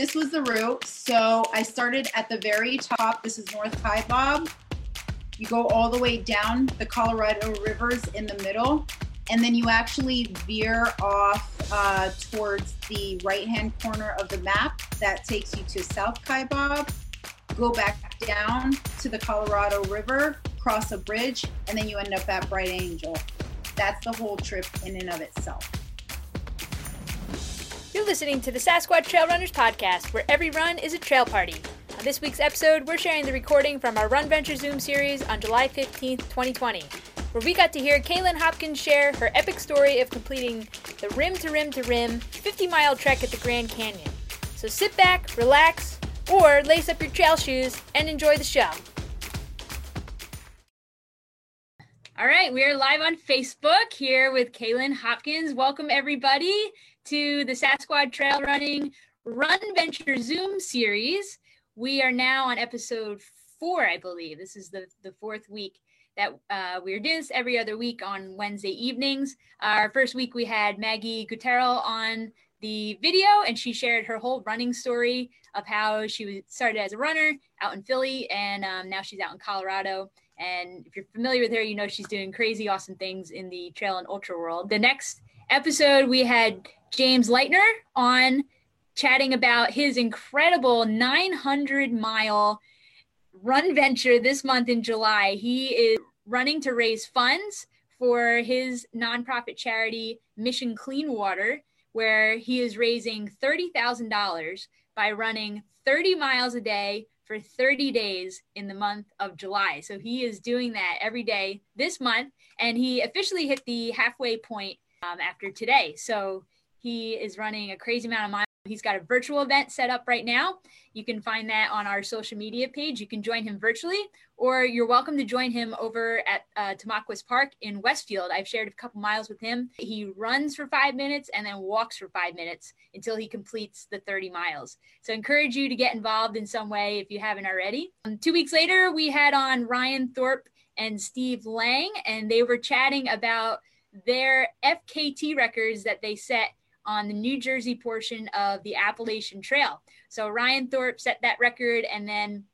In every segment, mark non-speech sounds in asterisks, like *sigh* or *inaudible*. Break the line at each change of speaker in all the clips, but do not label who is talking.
this was the route. So I started at the very top. This is North Kaibab. You go all the way down the Colorado rivers in the middle, and then you actually veer off uh, towards the right hand corner of the map. That takes you to South Kaibab. Go back down to the Colorado River, cross a bridge, and then you end up at Bright Angel. That's the whole trip in and of itself.
You're listening to the Sasquatch Trail Runners podcast, where every run is a trail party. On this week's episode, we're sharing the recording from our Run Venture Zoom series on July 15th, 2020, where we got to hear Kaylin Hopkins share her epic story of completing the rim to rim to rim 50 mile trek at the Grand Canyon. So sit back, relax, or lace up your trail shoes and enjoy the show. All right, we are live on Facebook here with Kaylin Hopkins. Welcome, everybody to the Sasquatch Trail Running Run Venture Zoom series. We are now on episode four, I believe. This is the, the fourth week that uh, we're doing this every other week on Wednesday evenings. Our first week, we had Maggie Guterl on the video, and she shared her whole running story of how she started as a runner out in Philly, and um, now she's out in Colorado. And if you're familiar with her, you know she's doing crazy, awesome things in the trail and ultra world. The next episode, we had James Leitner on chatting about his incredible 900 mile run venture this month in July. He is running to raise funds for his nonprofit charity, Mission Clean Water, where he is raising $30,000 by running 30 miles a day for 30 days in the month of July. So he is doing that every day this month, and he officially hit the halfway point um, after today. So he is running a crazy amount of miles. He's got a virtual event set up right now. You can find that on our social media page. You can join him virtually, or you're welcome to join him over at uh, Park in Westfield. I've shared a couple miles with him. He runs for five minutes and then walks for five minutes until he completes the 30 miles. So, I encourage you to get involved in some way if you haven't already. Um, two weeks later, we had on Ryan Thorpe and Steve Lang, and they were chatting about their FKT records that they set on the New Jersey portion of the Appalachian Trail. So Ryan Thorpe set that record and then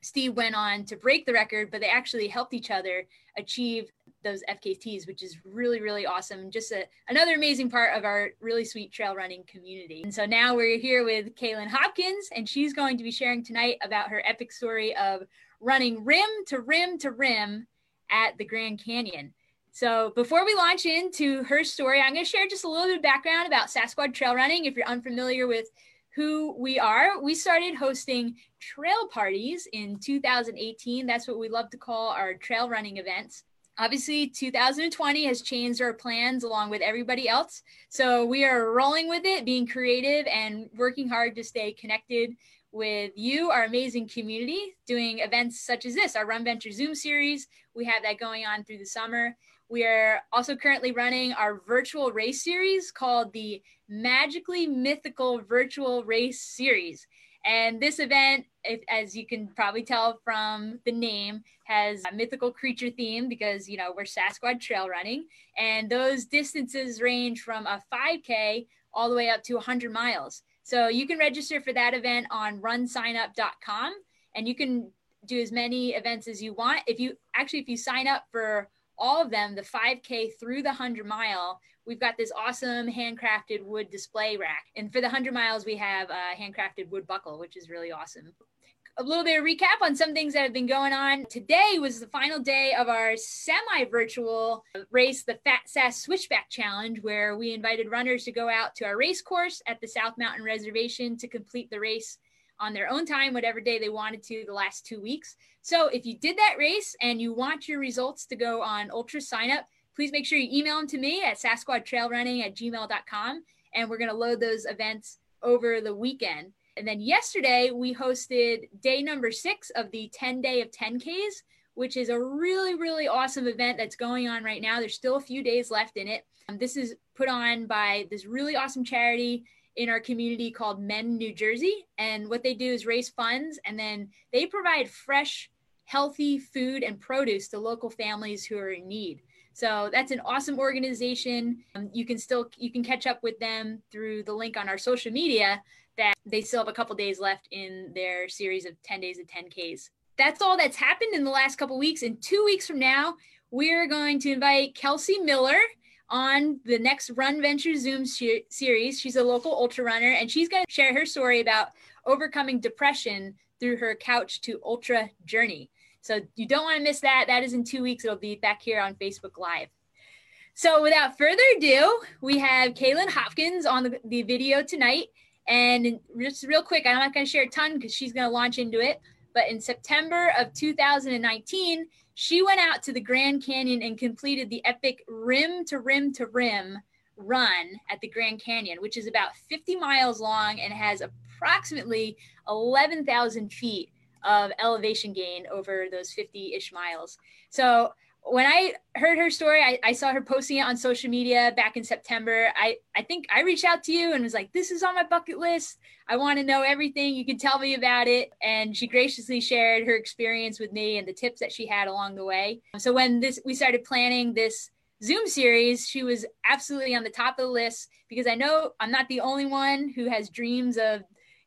Steve went on to break the record, but they actually helped each other achieve those FKTs, which is really, really awesome. Just a, another amazing part of our really sweet trail running community. And so now we're here with Kaylin Hopkins, and she's going to be sharing tonight about her epic story of running rim to rim to rim at the Grand Canyon. So before we launch into her story, I'm going to share just a little bit of background about Sasquatch Trail Running. If you're unfamiliar with who we are, we started hosting trail parties in 2018. That's what we love to call our trail running events. Obviously, 2020 has changed our plans along with everybody else. So we are rolling with it, being creative and working hard to stay connected with you, our amazing community, doing events such as this, our Run Venture Zoom series. We have that going on through the summer. We are also currently running our virtual race series called the Magically Mythical Virtual Race Series. And this event, if, as you can probably tell from the name, has a mythical creature theme because, you know, we're Sasquatch trail running. And those distances range from a 5K all the way up to 100 miles. So you can register for that event on runsignup.com and you can do as many events as you want. If you actually, if you sign up for all of them, the 5K through the 100 mile, we've got this awesome handcrafted wood display rack. And for the 100 miles, we have a handcrafted wood buckle, which is really awesome. A little bit of recap on some things that have been going on. Today was the final day of our semi virtual race, the Fat Sass Switchback Challenge, where we invited runners to go out to our race course at the South Mountain Reservation to complete the race on their own time, whatever day they wanted to the last two weeks. So if you did that race and you want your results to go on Ultra Sign Up, please make sure you email them to me at sasquatchtrailrunning at gmail.com. And we're going to load those events over the weekend. And then yesterday, we hosted day number six of the 10 day of 10Ks, which is a really, really awesome event that's going on right now. There's still a few days left in it. Um, this is put on by this really awesome charity in our community called Men New Jersey. And what they do is raise funds and then they provide fresh, healthy food and produce to local families who are in need. So that's an awesome organization. Um, you can still you can catch up with them through the link on our social media that they still have a couple days left in their series of 10 days of 10Ks. That's all that's happened in the last couple weeks. In two weeks from now, we're going to invite Kelsey Miller on the next Run Venture Zoom sh- series. She's a local ultra runner and she's going to share her story about overcoming depression through her couch to ultra journey. So you don't want to miss that. That is in two weeks. It'll be back here on Facebook Live. So without further ado, we have Kaylin Hopkins on the, the video tonight. And just real quick, I'm not going to share a ton because she's going to launch into it. But in September of 2019, she went out to the Grand Canyon and completed the epic rim to rim to rim run at the Grand Canyon, which is about 50 miles long and has approximately 11,000 feet of elevation gain over those 50 ish miles. So when I heard her story, I, I, saw her posting it on social media back in September. I, I think I reached out to you and was like, this is on my bucket list. I want to know everything. You can tell me about it. And she graciously shared her experience with me and the tips that she had along the way. So when this we started planning this Zoom series, she was absolutely on the top of the list because I know I'm not the only one who has dreams of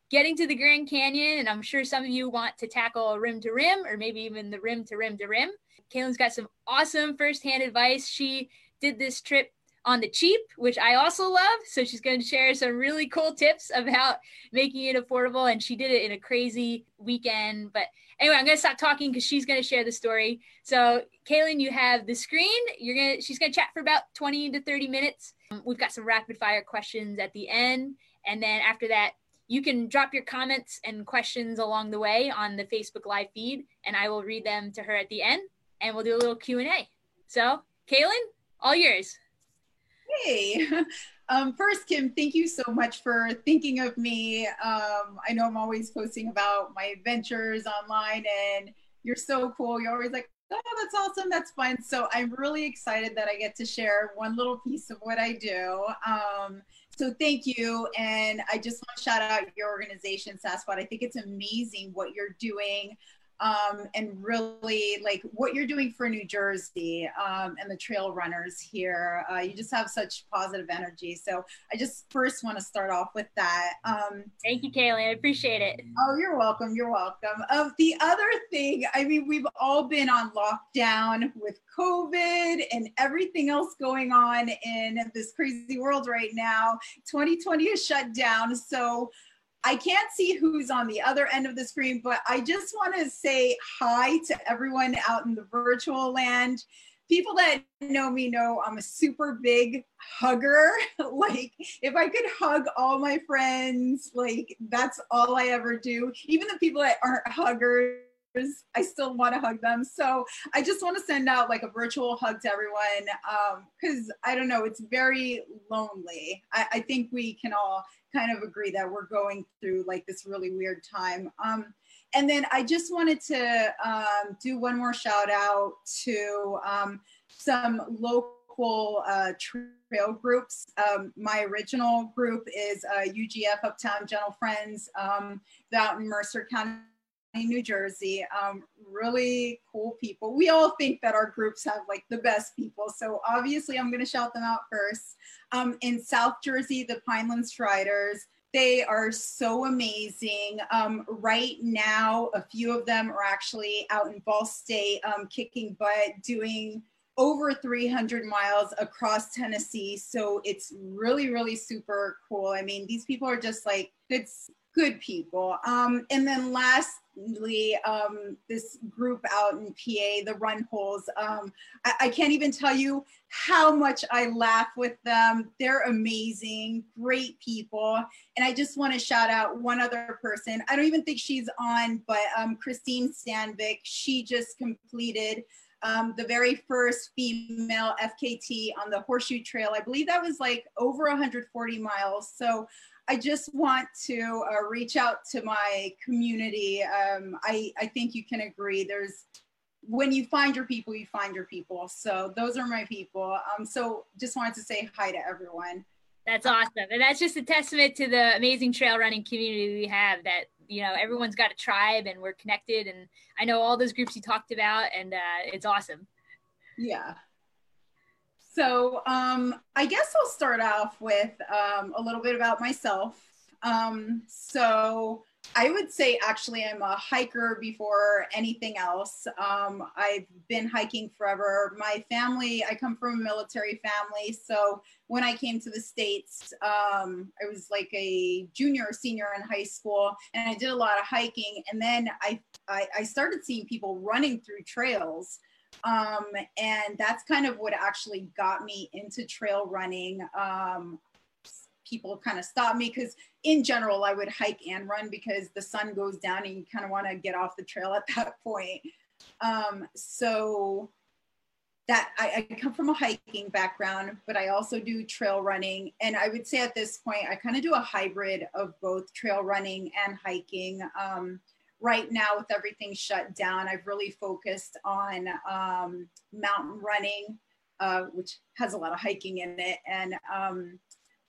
getting to the Grand Canyon. And I'm sure some of you want to tackle rim to rim or maybe even the rim to rim to rim. Kaylin's got some awesome firsthand advice. She did this trip on the cheap, which I also love. So she's going to share some really cool tips about making it affordable. And she did it in a crazy weekend. But anyway, I'm going to stop talking because she's going to share the story. So Kaylin, you have the screen. You're going to, she's going to chat for about 20 to 30 minutes. Um, we've got some rapid fire questions at the end. And then after that, you can drop your comments and questions along the way on the Facebook live feed, and I will read them to her at the end and we'll do a little Q&A. So, Kaylin, all yours.
Hey, *laughs* um, first, Kim, thank you so much for thinking of me. Um, I know I'm always posting about my adventures online, and you're so cool. You're always like, oh, that's awesome. That's fun. So I'm really excited that I get to share one little piece of what I do. Um, so thank you. And I just want to shout out your organization, SASquad. I think it's amazing what you're doing um, and really like what you're doing for New Jersey um, and the trail runners here. Uh, you just have such positive energy. So I just first want to start off with that. Um,
Thank you, Kaylee. I appreciate it.
Oh, you're welcome. You're welcome. Um, the other thing, I mean, we've all been on lockdown with COVID and everything else going on in this crazy world right now. 2020 is shut down. So I can't see who's on the other end of the screen, but I just want to say hi to everyone out in the virtual land. People that know me know I'm a super big hugger. *laughs* like, if I could hug all my friends, like, that's all I ever do. Even the people that aren't huggers, I still want to hug them. So I just want to send out like a virtual hug to everyone because um, I don't know, it's very lonely. I, I think we can all kind of agree that we're going through like this really weird time. Um, and then I just wanted to um, do one more shout out to um, some local uh, trail groups. Um, my original group is uh, UGF Uptown Gentle Friends um, out in Mercer County, New Jersey. Um, really cool people. We all think that our groups have like the best people. So obviously I'm going to shout them out first. Um, in South Jersey, the Pineland Striders. They are so amazing. Um, right now, a few of them are actually out in Vol State um, kicking butt, doing over 300 miles across Tennessee. So it's really, really super cool. I mean, these people are just like good, good people. Um, and then lastly, um, this group out in PA, the Run Holes. Um, I, I, can't even tell you how much I laugh with them. They're amazing, great people. And I just want to shout out one other person. I don't even think she's on, but um, Christine Stanvik. She just completed. Um, the very first female FKT on the Horseshoe Trail. I believe that was like over 140 miles. So I just want to uh, reach out to my community. Um, I, I think you can agree there's, when you find your people, you find your people. So those are my people. Um, so just wanted to say hi to everyone.
That's awesome. And that's just a testament to the amazing trail running community we have that, you know, everyone's got a tribe and we're connected. And I know all those groups you talked about and uh, it's awesome.
Yeah. So um, I guess I'll start off with um, a little bit about myself. Um, so I would say actually I'm a hiker before anything else. Um, I've been hiking forever. My family, I come from a military family. So when I came to the States, um, I was like a junior or senior in high school and I did a lot of hiking. And then I, I, I started seeing people running through trails. Um, and that's kind of what actually got me into trail running. Um, people kind of stopped me because in general i would hike and run because the sun goes down and you kind of want to get off the trail at *laughs* that point. Um, so that I, I, come from a hiking background but i also do trail running. And i would say at this point i kind of do a hybrid of both trail running and hiking. Um, right now with everything shut down i've really focused on um, mountain running uh, which has a lot of hiking in it and um,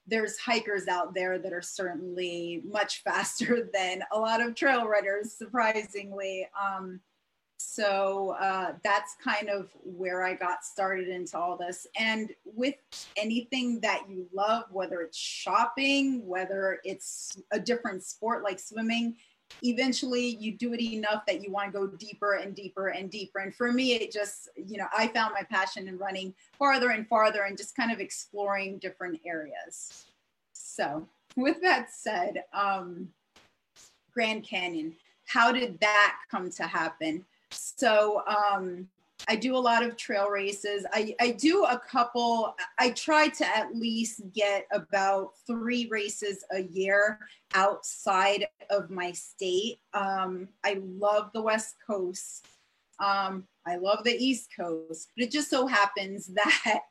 there's hikers out there that are certainly much *laughs* faster than a lot of trail runners, surprisingly. Um, so uh, that's kind of where I got started into all this. And with anything that you love, whether it's shopping, whether it's a different sport like swimming, eventually you do it enough that you want to go deeper and deeper and deeper. And for me, it just, you know, I found my passion in running farther and farther and just kind of exploring different areas. So, with that said, um, Grand Canyon, how did that come to happen? So, um, I do a lot of trail races. I, I do a couple, I try to at least get about three races a year outside of my state. Um, I love the West Coast. Um, I love the East Coast, but it just so happens *laughs* that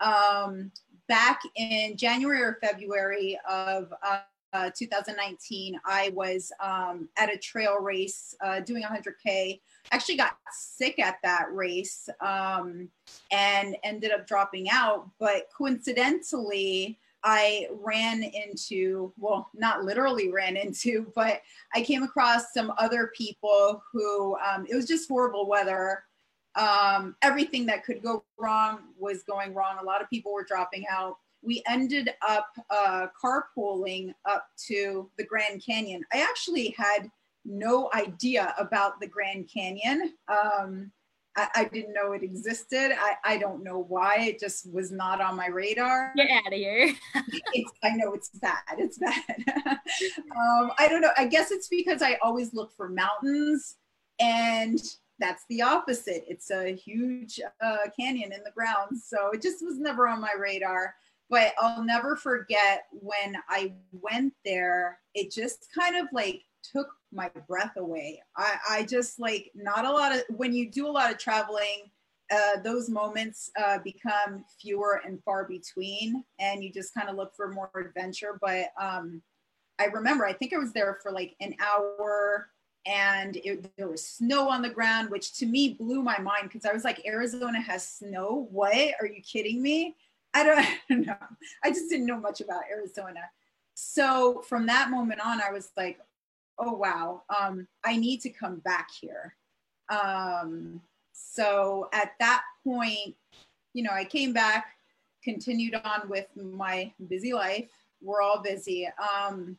um, back in January or February of uh, 2019, I was um, at a trail race uh, doing 100K actually got sick at that race um, and ended up dropping out. But coincidentally, I ran into, well, not literally ran into, *laughs* but I came across some other people who, um, it was just horrible weather. Um, everything that could go wrong was going wrong. A lot of people were dropping out. We ended up uh, carpooling up to the Grand Canyon. I actually had no idea about the Grand Canyon. Um, I, I, didn't know it existed. I, I don't know why. It just was not on my radar.
Get out of here. *laughs*
I know it's bad. It's bad. *laughs* um, I don't know. I guess it's because I always look for mountains, and that's the opposite. It's a huge uh, canyon in the ground. So it just was never on my radar. But I'll never forget when I went there, it just kind of like took my breath away. I, I just like not a lot of when you do a lot of traveling, uh, those moments uh, become fewer and far between, and you just kind of look for more adventure. But um, I remember, I think I was there for like an hour, and it, there was snow on the ground, which to me blew my mind because I was like, Arizona has snow? What? Are you kidding me? *laughs* I don't, know. I just didn't know much about Arizona. So from that moment on, I was like, oh wow, um, I need to come back here. Um, so at that point, you know, I came back, continued on with my busy life. We're all busy. Um,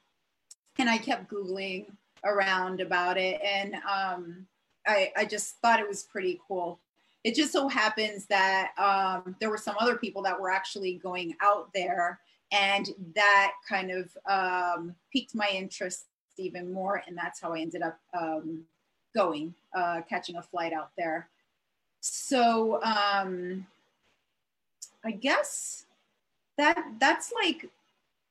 and I kept Googling around about it. And um, I, I just thought it was pretty cool. It just so happens that um, there were some other people that were actually going out there, and that kind of um, piqued my interest even more. And that's how I ended up um, going, uh, catching a flight out there. So um, I guess that that's like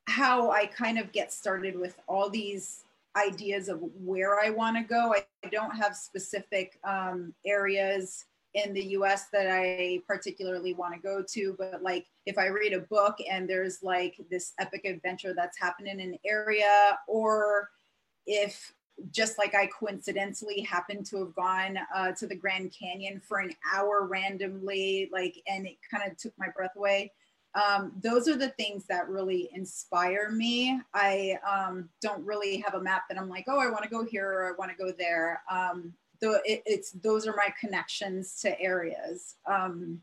how I kind of get started with all these ideas of where I want to go. I, I don't have specific um, areas in the US that I particularly want to go to, but like if I read a book and there's like this epic adventure that's happening in an area or if just like I coincidentally happened to have gone uh, to the Grand Canyon for an hour randomly, like, and it kind of took my breath away. Um, those are the things that really inspire me. I um, don't really have a map that I'm like, oh, I want to go here or I want to go there. Um, though it, it's those are my connections to areas. Um,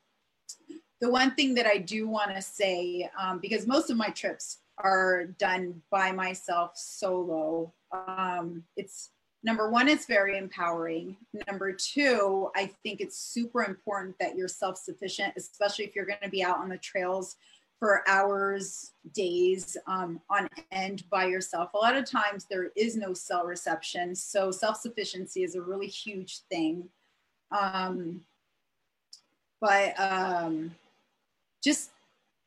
the one thing that I do want to say, um, because most of my trips are done by myself solo, um, it's number one, it's very empowering. Number two, I think it's super important that you're self sufficient, especially if you're going to be out on the trails for hours, days um, on end by yourself. A lot of times there is no cell reception. So self sufficiency is a really huge thing. Um, but um, just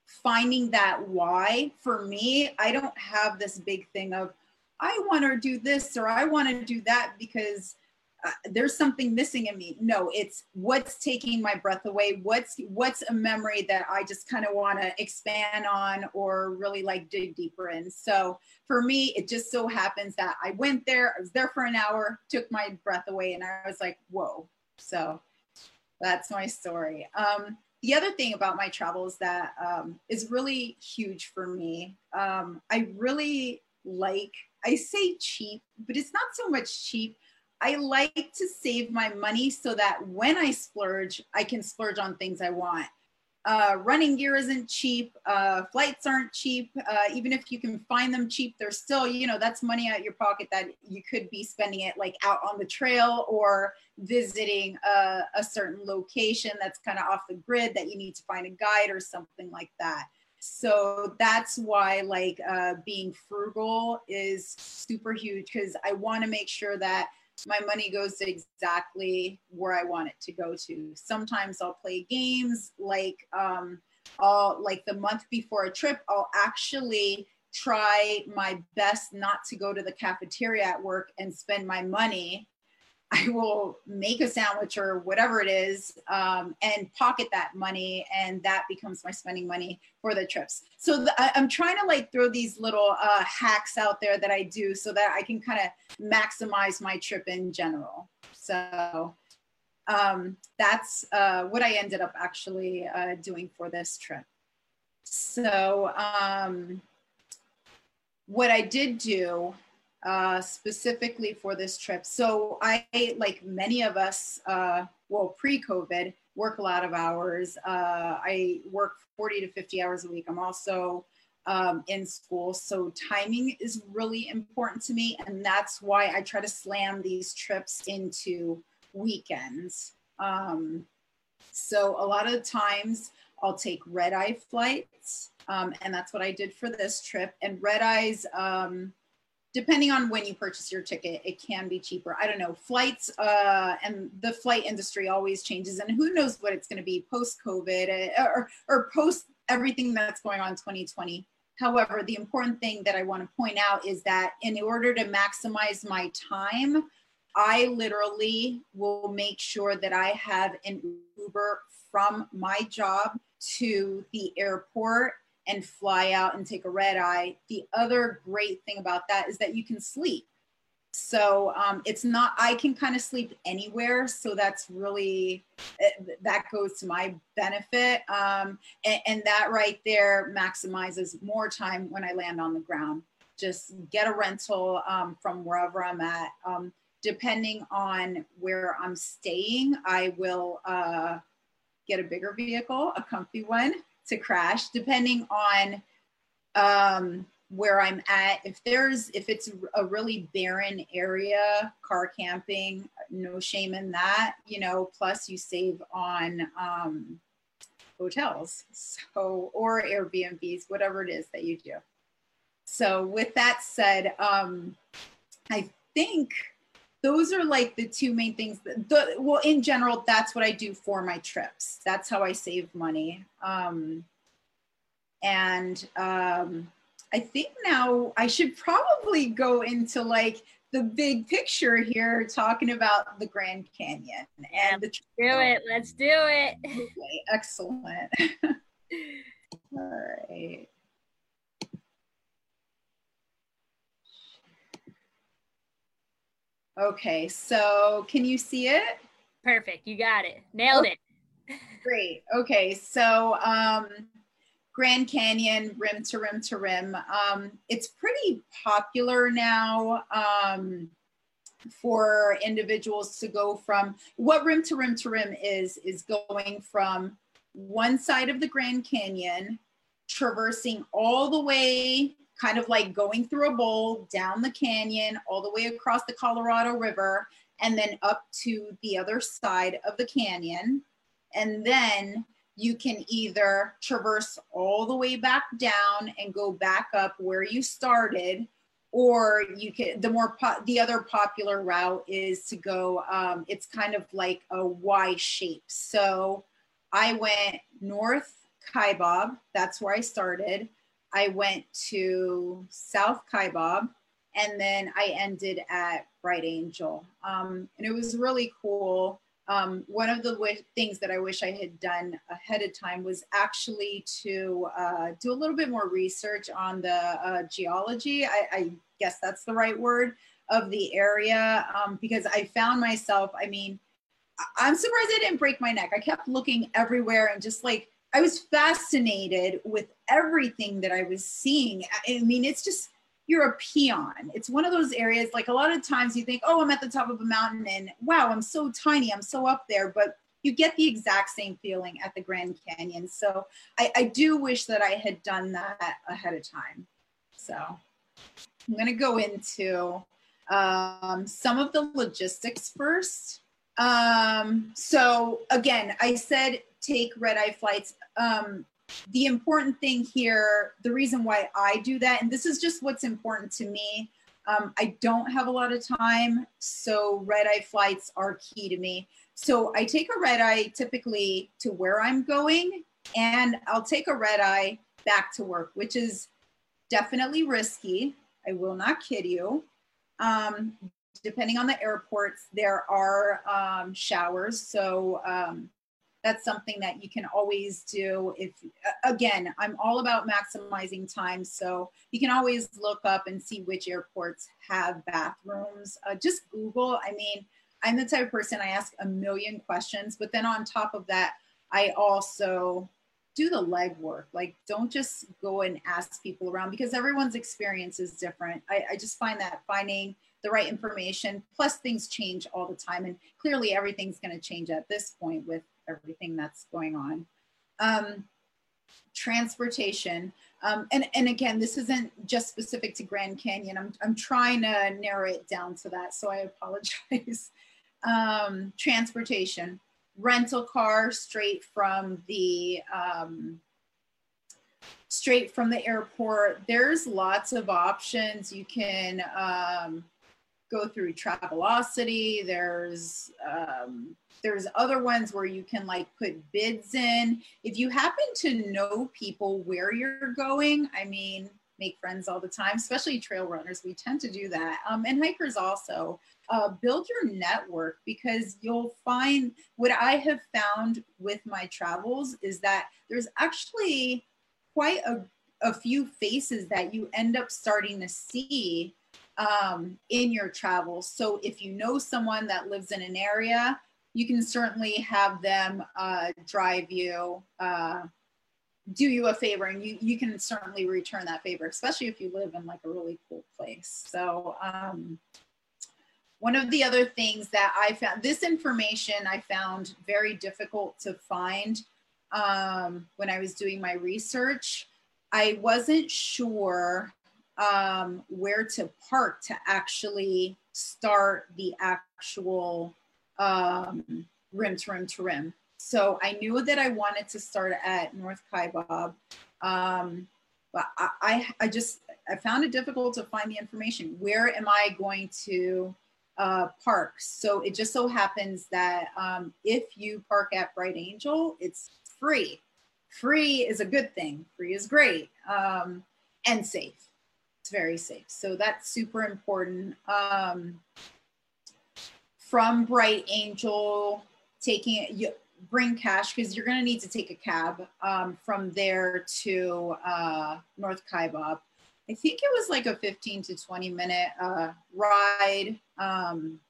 finding that why for me, I don't have this big thing of, I want to do this or I want to do that because uh, there's something missing in me. No, it's what's taking my breath away. What's what's a memory that I just kind of want to expand on or really like dig deeper in. So for me, it just so happens that I went there. I was there for an hour, took my breath away, and I was like, whoa. So that's my story. Um, the other thing about my travels that um, is really huge for me. Um, I really like I say cheap, but it's not so much cheap. I like to save my money so that when I splurge, I can splurge on things I want. Uh, running gear isn't cheap. Uh, flights aren't cheap. Uh, even if you can find them cheap, they're still, you know, that's money out your pocket that you could be spending it like out on the trail or visiting a, a certain location that's kind of off the grid that you need to find a guide or something like that so that's why like uh, being frugal is super huge because i want to make sure that my money goes to exactly where i want it to go to. Sometimes i'll play games like um i'll like the month before a trip i'll actually try my best not to go to the cafeteria at work and spend my money I will make a sandwich or whatever it is um, and pocket that money, and that becomes my spending money for the trips. So the, I, am trying to like throw these little uh, hacks out there that I do so that I can kind of maximize my trip in general. So um, that's uh, what I ended up actually uh, doing for this trip. So um, what I did do uh, specifically for this trip. So I, like many of us, uh, well, pre-COVID, work a lot of hours. Uh, I work 40 to 50 hours a week. I'm also um, in school. So timing is really important to me. And that's why I try to slam these trips into weekends. Um, so a lot of times I'll take red eye flights. Um, and that's what I did for this trip. And red eyes, um, depending on when you purchase your ticket, it can be cheaper. I don't know. Flights uh, and the flight industry always changes, and who knows what it's going to be post COVID uh, or, or post everything that's going on 2020. However, the important thing that I want to point out is that in order to maximize my time, I literally will make sure that I have an Uber from my job to the airport and fly out and take a red eye. The other great thing about that is that you can sleep. So um, it's not, I can kind of sleep anywhere. So that's really, eh, that goes to my benefit. Um, and, and that right there maximizes more time when I land on the ground. Just get a rental um, from wherever I'm at. Um, depending on where I'm staying, I will uh, get a bigger vehicle, a comfy one to crash depending on um, where I'm at. If there's, if it's a really barren area, car camping, no shame in that, you know, plus you save on um, hotels. So, or Airbnbs, whatever it is that you do. So with that said, um, I think those are like the two main things that, the, well in general that's what i do for my trips. That's how i save money. Um, and um, i think now i should probably go into like the big picture here talking about the grand canyon and the
do it. Let's do it.
Okay, excellent. *laughs* All right Okay, so can you see it?
Perfect. You got it. Nailed it. *laughs*
Great. Okay, so um, Grand Canyon, rim to rim to rim. Um, it's pretty popular now um, for individuals to go from what rim to rim to rim is is going from one side of the Grand Canyon, traversing all the way, kind of like going through a bowl down the canyon, all the way across the Colorado River, and then up to the other side of the canyon. And then you can either traverse all the way back down and go back up where you started or you can the more po- the other popular route is to go um, it's kind of like a y shape so i went north kaibab that's where i started i went to south kaibab and then i ended at bright angel um, and it was really cool um, one of the w- things that I wish I had done ahead of time was actually to uh, do a little bit more research on the uh, geology. I, I, guess that's the right word of the area um, because I found myself, I mean, I'm surprised I didn't break my neck. I kept looking everywhere and just like, I was fascinated with everything that I was seeing. I mean, it's just, you're a peon. It's one of those areas, like a lot of times you think, oh, I'm at the top of a mountain and wow, I'm so tiny, I'm so up there. But you get the exact same feeling at the Grand Canyon. So I, I do wish that I had done that ahead of time. So I'm going to go into um, some of the logistics first. Um, so again, I said take red eye flights. Um, the important thing here, the reason why I do that, and this is just what's important to me. Um, I don't have a lot of time, so red eye flights are key to me. So I take a red eye typically to where I'm going, and I'll take a red eye back to work, which is definitely risky. I will not kid you. Um, depending on the airports, there are um, showers. So um, that's something that you can always do if again i'm all about maximizing time so you can always look up and see which airports have bathrooms. Uh, just google i mean i'm the type of person i ask a million questions but then on top of that i also do the legwork. Like don't just go and ask people around because everyone's experience is different. I, I just find that finding the right information plus things change all the time and clearly everything's going to change at this point with everything that's going on. Um, transportation. Um, and, and again, this isn't just specific to Grand Canyon. I'm, I'm trying to narrow it down to that, so I *laughs* apologize. um, transportation, rental car straight from the um, straight from the airport. There's lots of options. You can um, go through Travelocity. There's um, there's other ones where you can like put bids in. If you happen to know people where you're going, I mean, make friends all the time, especially trail runners. We tend to do that. Um, and hikers also. Uh, build your network because you'll find what I have found with my travels is that there's actually quite a, a few faces that you end up starting to see um, in your travels. So if you know someone that lives in an area, you can certainly have them uh, drive you, uh, do you a favor, and you you can certainly return that favor, especially if you live in like a really cool place. So. Um, one of the other things that I found, this information I found very difficult to find um, when I was doing my research. I wasn't sure um, where to park to actually start the actual um, rim to rim to rim. So I knew that I wanted to start at North Kaibab. Um, but I, I, just, I found it difficult to find the information. Where am I going to uh, park? So it just so happens that um, if you park at Bright Angel, it's free. Free is a good thing. Free is great um, and safe. It's very safe. So that's super important. Um, from Bright Angel, taking you bring cash because you're going to need to take a cab um, from there to uh, North Kaibab. I think it was like a 15 to 20 minute uh, ride. Um,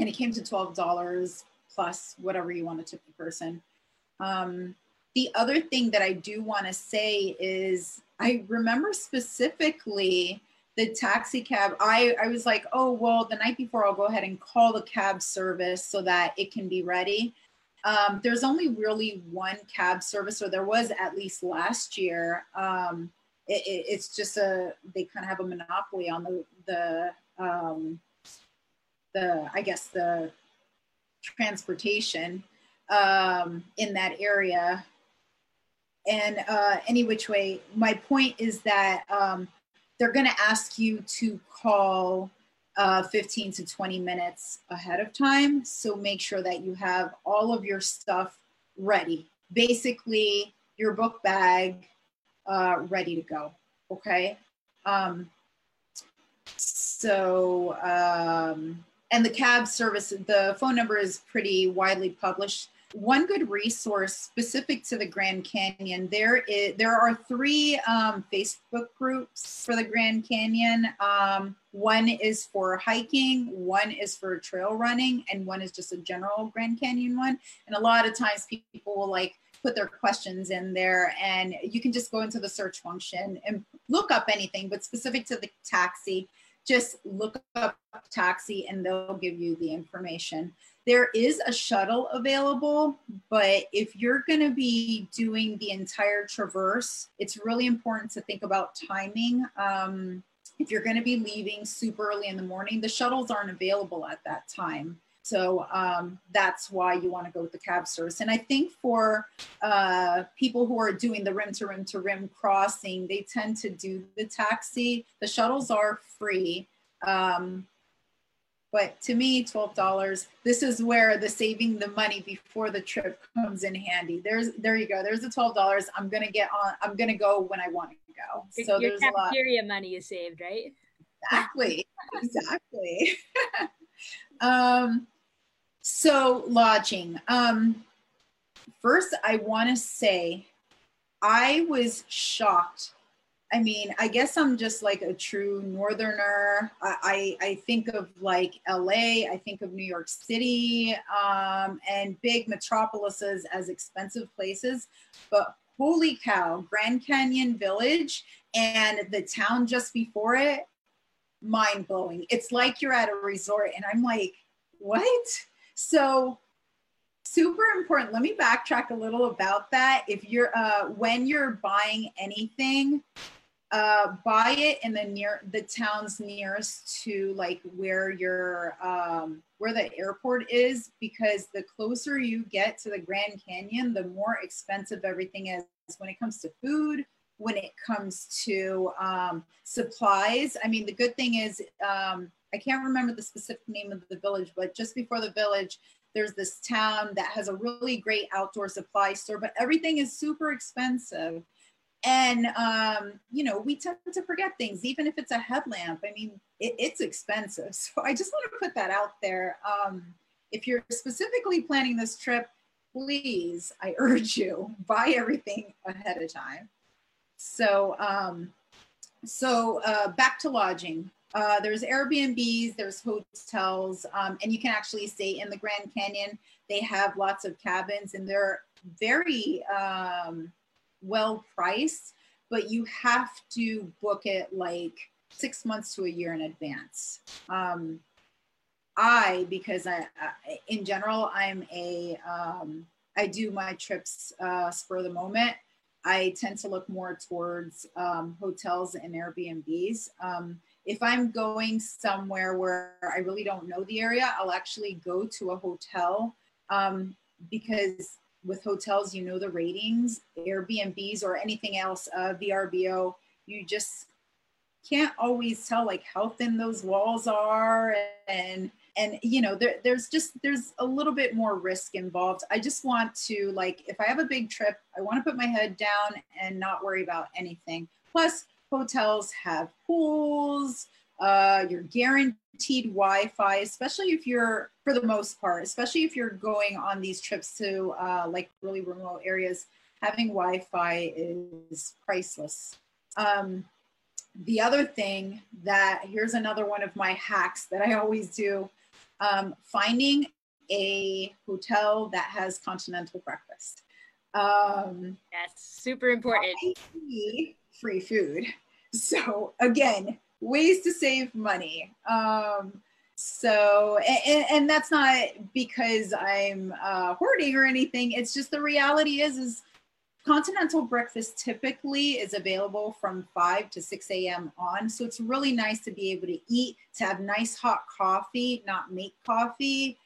and it came to $12 plus whatever you want to tip the person. Um, the other thing that I do want to say is I remember specifically the taxi cab I, I was like oh well the night before i'll go ahead and call the cab service so that it can be ready Um, there's only really one cab service, or there was at least last year. Um, it, it, it's just a they kind of have a monopoly on the the um, the I guess the transportation um, in that area. And uh, any which way, my point is that um, they're going to ask you to call uh, 15 to 20 minutes ahead of time. So make sure that you have all of your stuff ready. Basically, your book bag uh, ready to go. Okay. Um, so, um, and the cab service, the phone number is pretty widely published one good resource specific to the Grand Canyon, there is there are three um, Facebook groups for the Grand Canyon. Um, one is for hiking, one is for trail running, and one is just a general Grand Canyon one. And a lot of times people will like put their questions in there and you can just go into the search function and look up anything, but specific to the taxi, just look up taxi and they'll give you the information. There is a shuttle available, but if you're going to be doing the entire traverse, it's really important to think about timing. Um, if you're going to be leaving super early in the morning, the shuttles aren't available at that time. So um, that's why you want to go with the cab service. And I think for uh, people who are doing the rim to rim to rim crossing, they tend to do the taxi. The shuttles are free. Um, but to me, $12, this is where the saving the money before the trip comes in handy. There's there you go. There's the $12. I'm gonna get on, I'm gonna go when I want to go.
So Your there's cafeteria a lot. Money is saved, right?
Exactly. *laughs* exactly. *laughs* um so lodging. Um first I want to say I was shocked I mean, I guess I'm just like a true northerner. I, I, I think of like LA, I think of New York City um, and big metropolises as expensive places. But holy cow, Grand Canyon Village and the town just before it, mind blowing. It's like you're at a resort. And I'm like, what? So super important. Let me backtrack a little about that. If you're uh, when you're buying anything, uh, buy it in the near the towns nearest to like where your um, where the airport is because the closer you get to the Grand Canyon, the more expensive everything is when it comes to food, when it comes to um, supplies. I mean, the good thing is um, I can't remember the specific name of the village, but just before the village, there's this town that has a really great outdoor supply store, but everything is super expensive. And um, you know we tend to forget things even if it's a headlamp. I mean it, it's expensive. *laughs* So i just want to put that out there. Um, if you're specifically planning this trip please i urge you *laughs* buy everything ahead of time so um, so uh, back to lodging uh, there's airbnbs there's hotels um, and you can actually stay in the grand canyon they have lots of cabins and they're very um, well priced, but you have to book it like six months to a year in advance. Um, I, because I, I, in general, I'm a, um, I do my trips uh, spur the moment. I tend to look more towards um, hotels and Airbnbs. Um, if I'm going somewhere where I really don't know the area, I'll actually go to a hotel um, because with hotels, you know the ratings, Airbnbs or anything else, uh, VRBO, you just can't always tell like how thin those walls are and and you know there, there's just there's a little bit more risk involved i just want to like if i have a big trip i want to put my head down and not worry about anything plus hotels have pools uh, you're guaranteed Wi-Fi, especially if you're, for the most part, especially if you're going on these trips to uh, like really remote areas. Having Wi-Fi is priceless. Um, the other thing that here's another one of my hacks that I always do: um, finding a hotel that has continental breakfast. Um,
That's super important.
Free food. So again, ways to save money. Um, So, and, and that's not because I'm uh, hoarding or anything. It's just the reality is, is continental breakfast typically is available from 5 to 6 a.m. on. So it's really nice to be able to eat, to have nice hot coffee, not make coffee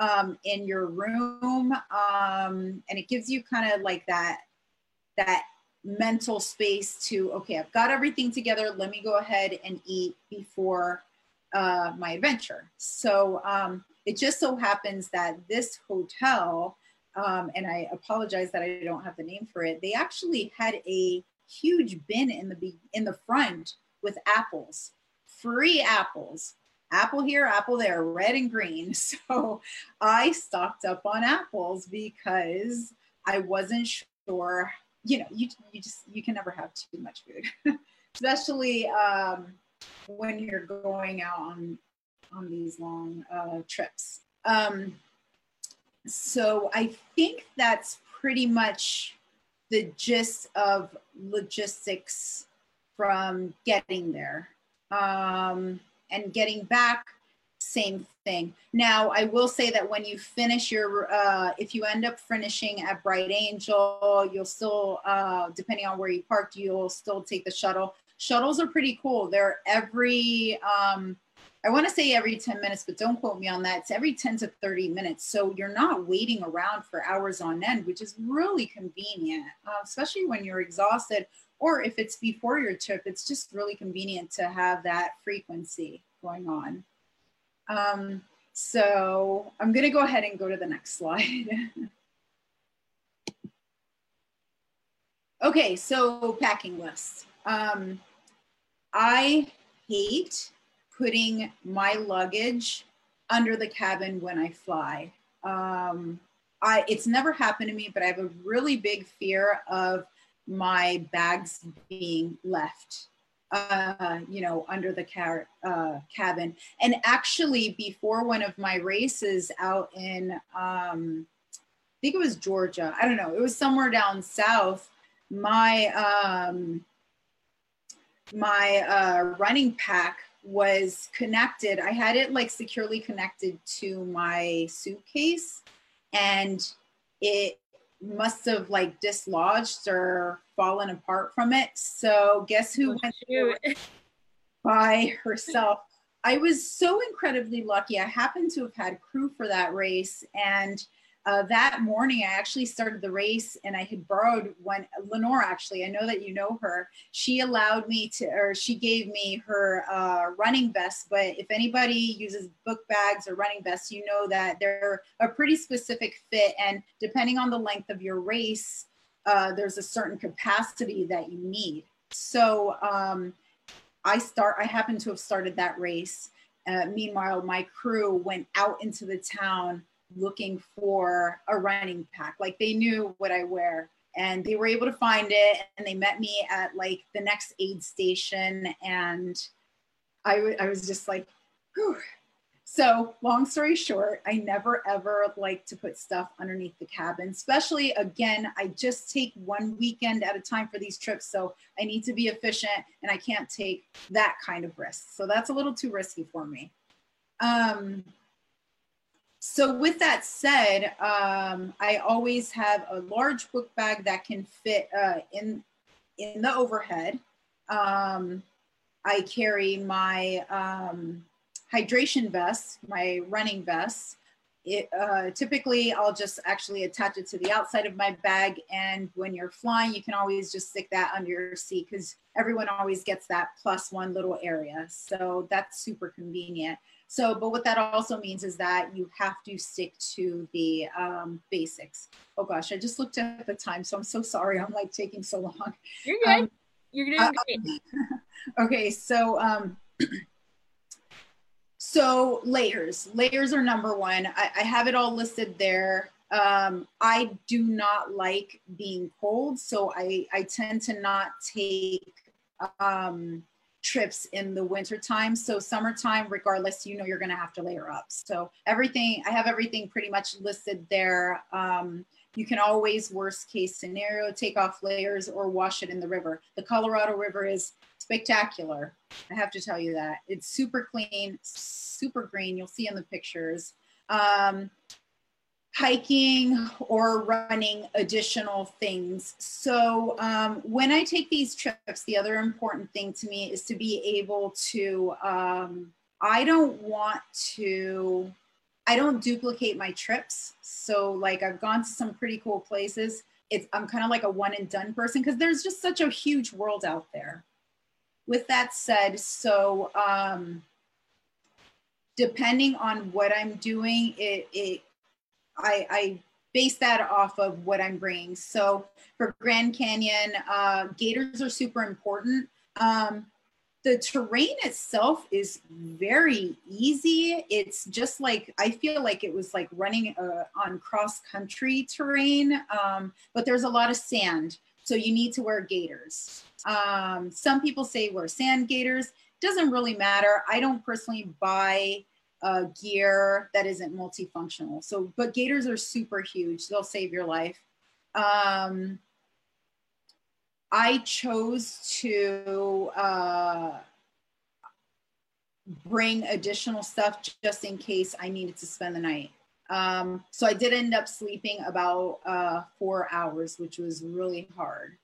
um, in your room. Um, and it gives you kind of like that, that mental space to, okay, I've got everything together. Let me go ahead and eat before uh, my adventure. So um, it just so happens that this hotel um, and I apologize that I don't have the name for it. They actually had a huge bin in the in the front with apples, free apples, apple here, apple there, red and green. *laughs* So I stocked up on apples because I wasn't sure. You know, you you just you can never have too much food, *laughs* especially um, when you're going out on on these long uh, trips. Um, so I think that's pretty much the gist of logistics from getting there um, and getting back same thing. Now i will say that when you finish your uh, if you end up finishing at bright angel you'll still uh, depending on where you parked you'll still take the shuttle. Shuttles are pretty cool. They're every um, I want to say every 10 minutes, but don't quote me on that. It's every 10 to 30 minutes. So you're not waiting around for hours on end, which is really convenient, uh, especially when you're exhausted or if it's before your trip, it's just really convenient to have that frequency going on. Um, so I'm going to go ahead and go to the next slide. *laughs* okay, so packing list. Um, I hate putting my luggage under the cabin when I fly. Um, I, it's never happened to me, but I have a really big fear of my bags being left, uh, you know, under the car, uh, cabin. And actually, before one of my races out in, um, I think it was Georgia. I don't know. It was somewhere down south. My um, my uh, running pack was connected. I had it like securely connected to my suitcase and it must have like dislodged or fallen apart from it. So guess who oh, went by herself? I was so incredibly lucky. I happened to have had crew for that race and uh, that morning, I actually started the race and I had borrowed one, Lenore actually, I know that you know her. She allowed me to, or she gave me her uh, running vest. But if anybody uses book bags or running vests, you know that they're a pretty specific fit. And depending on the length of your race, uh, there's a certain capacity that you need. So um, I start, I happen to have started that race. Uh, meanwhile, my crew went out into the town looking for a running pack. Like they knew what I wear and they were able to find it and they met me at like the next aid station and I, w- I was just like Whew. so long story short i never ever like to put stuff underneath the cabin especially again i just take one weekend at a time for these trips so i need to be efficient and i can't take that kind of risk so that's a little too risky for me um, so with that said, um, I always have a large book bag that can fit uh, in in the overhead. Um, I carry my um, hydration vest, my running vest. It, uh, typically, I'll just actually attach it to the outside of my bag. And when you're flying, you can always just stick that under your seat because everyone always gets that plus one little area. So that's super convenient. So, but what that also means is that you have to stick to the um, basics. Oh gosh, I just looked at the time, so I'm so sorry. I'm like taking so long.
You're good. Um, You're doing uh,
great. *laughs* okay, so um, *clears throat* so layers. Layers are number one. I, I have it all listed there. Um, I do not like being cold, so I I tend to not take um trips in the winter time. So summertime, regardless, you know you're going to have to layer up. So everything, I have everything pretty much listed there. Um, You can always, worst case scenario, take off layers or wash it in the river. The Colorado River is spectacular. I have to tell you that. It's super clean, super green. You'll see in the pictures. Um, hiking or running additional things. So um, when I take these trips, the other important thing to me is to be able to, um, I don't want to, I don't duplicate my trips. So like I've gone to some pretty cool places. It's, I'm kind of like a one and done person because there's just such a huge world out there. With that said, so um, depending on what I'm doing, it, it I, I base that off of what I'm bringing. So for Grand Canyon, uh, gaiters are super important. Um, the terrain itself is very easy. It's just like, I feel like it was like running uh, on cross country terrain, um, but there's a lot of sand. So you need to wear gaiters. Um, some people say wear sand gaiters. Doesn't really matter. I don't personally buy uh, gear that isn't multifunctional. So, but gaiters are super huge. They'll save your life. Um, I chose to uh, bring additional stuff just in case I needed to spend the night. Um, so I did end up sleeping about uh, four hours, which was really hard.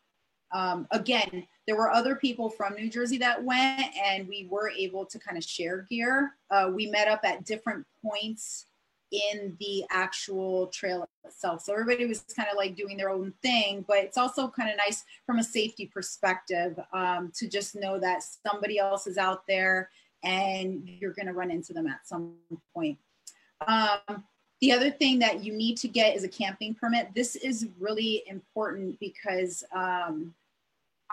Um, again, there were other people from New Jersey that went, and we were able to kind of share gear. Uh, we met up at different points in the actual trail itself. So everybody was kind of like doing their own thing, but it's also kind of nice from a safety perspective um, to just know that somebody else is out there and you're going to run into them at some point. Um, the other thing that you need to get is a camping permit. This is really important because um,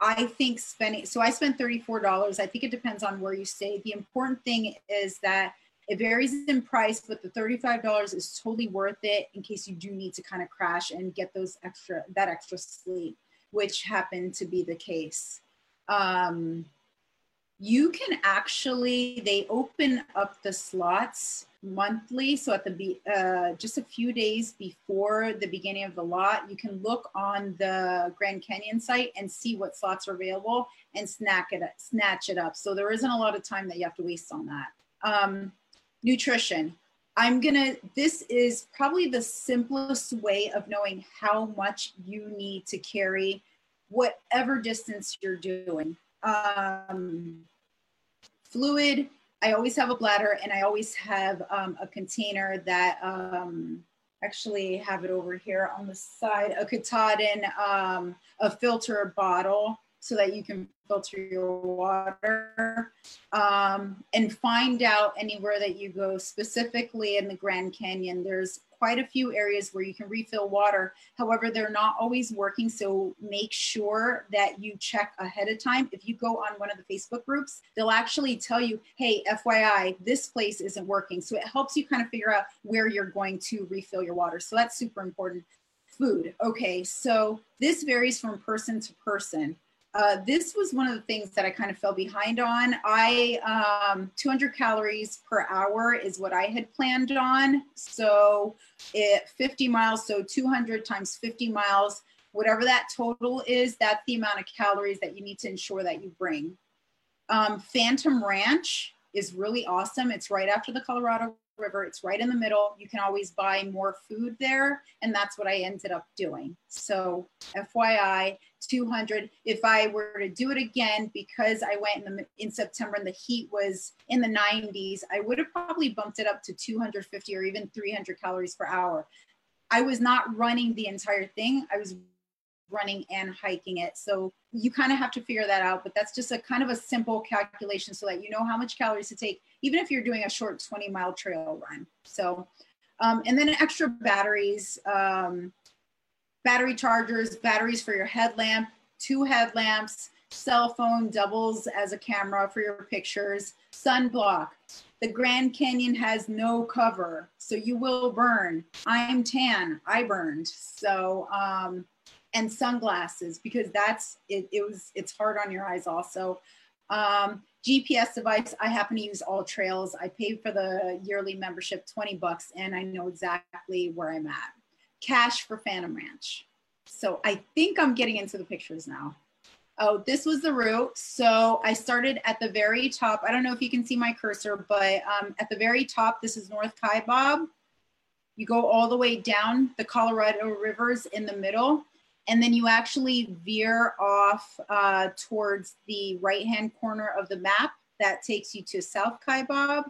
I think spending, so I spent $34. I think it depends on where you stay. The important thing is that it varies in price, but the $35 is totally worth it in case you do need to kind of crash and get those extra, that extra sleep, which happened to be the case. Um, you can actually, they open up the slots monthly. So at the be, uh, just a few days before the beginning of the lot, you can look on the Grand Canyon site and see what slots are available and snack it, snatch it up. So there isn't a lot of time that you have to waste on that. Um, nutrition. I'm gonna, this is probably the simplest way of knowing how much you need to carry whatever distance you're doing. Um, fluid, I always have a bladder and I always have um, a container that um, actually have it over here on the side, a Katadyn, um, a filter bottle so that you can filter your water um, and find out anywhere that you go specifically in the Grand Canyon. There's quite a few areas where you can refill water. However, they're not always working. So make sure that you check ahead of time. If you go on one of the Facebook groups, they'll actually tell you, hey, FYI, this place isn't working. So it helps you kind of figure out where you're going to refill your water. So that's super important. Food. Okay, so this varies from person to person. Uh, this was one of the things that I kind of fell behind on. I um, 200 calories per hour is what I had planned on. So it 50 miles, so 200 times 50 miles, whatever that total is, that's the amount of calories that you need to ensure that you bring. Um, Phantom Ranch is really awesome. It's right after the Colorado River. It's right in the middle. You can always buy more food there. And that's what I ended up doing. So, FYI, 200. If I were to do it again, because I went in, the, in September and the heat was in the 90s, I would have probably bumped it up to 250 or even 300 calories per hour. I was not running the entire thing. I was running and hiking it. So you kind of have to figure that out, but that's just a kind of a simple calculation so that you know how much calories to take, even if you're doing a short 20 mile trail run. So, um, and then extra batteries, um, battery chargers, batteries for your headlamp, two headlamps, cell phone doubles as a camera for your pictures, sunblock. The Grand Canyon has no cover, so you will burn. I'm tan, I burned. So, um, and sunglasses because that's it, it was it's hard on your eyes also um, gps device i happen to use AllTrails i paid for the yearly membership 20 bucks and i know exactly where i'm at cash for Phantom Ranch. So I think I'm getting into the pictures now. Oh, this was the route. So I started at the very top. I don't know if you can see my cursor, but um, at the very top, this is North Kaibab. You go all the way down the Colorado rivers in the middle, and then you actually veer off uh, towards the right-hand corner of the map. That takes you to South Kaibab.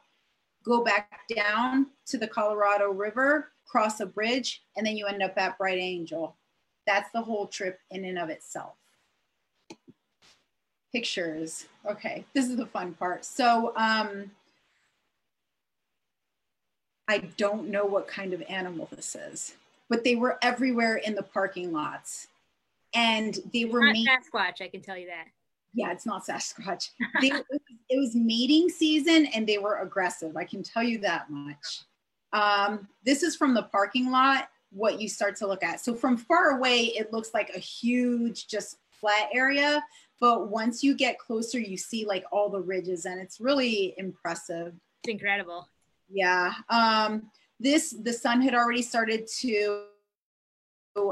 Go back down to the Colorado River, cross a bridge, and then you end up at Bright Angel. That's the whole trip in and of itself pictures. Okay, this is the fun part. So um, I don't know what kind of animal this is, but they were everywhere in the parking lots. And they were
not Sasquatch, I can tell you that.
Yeah, it's not Sasquatch. *laughs* They, it was mating season and they were aggressive. I can tell you that much. Um, this is from the parking lot, what you start to look at. So from far away, it looks like a huge, just flat area. But once you get closer, you see like all the ridges and it's really impressive.
It's incredible.
Yeah. Um, this, the sun had already started to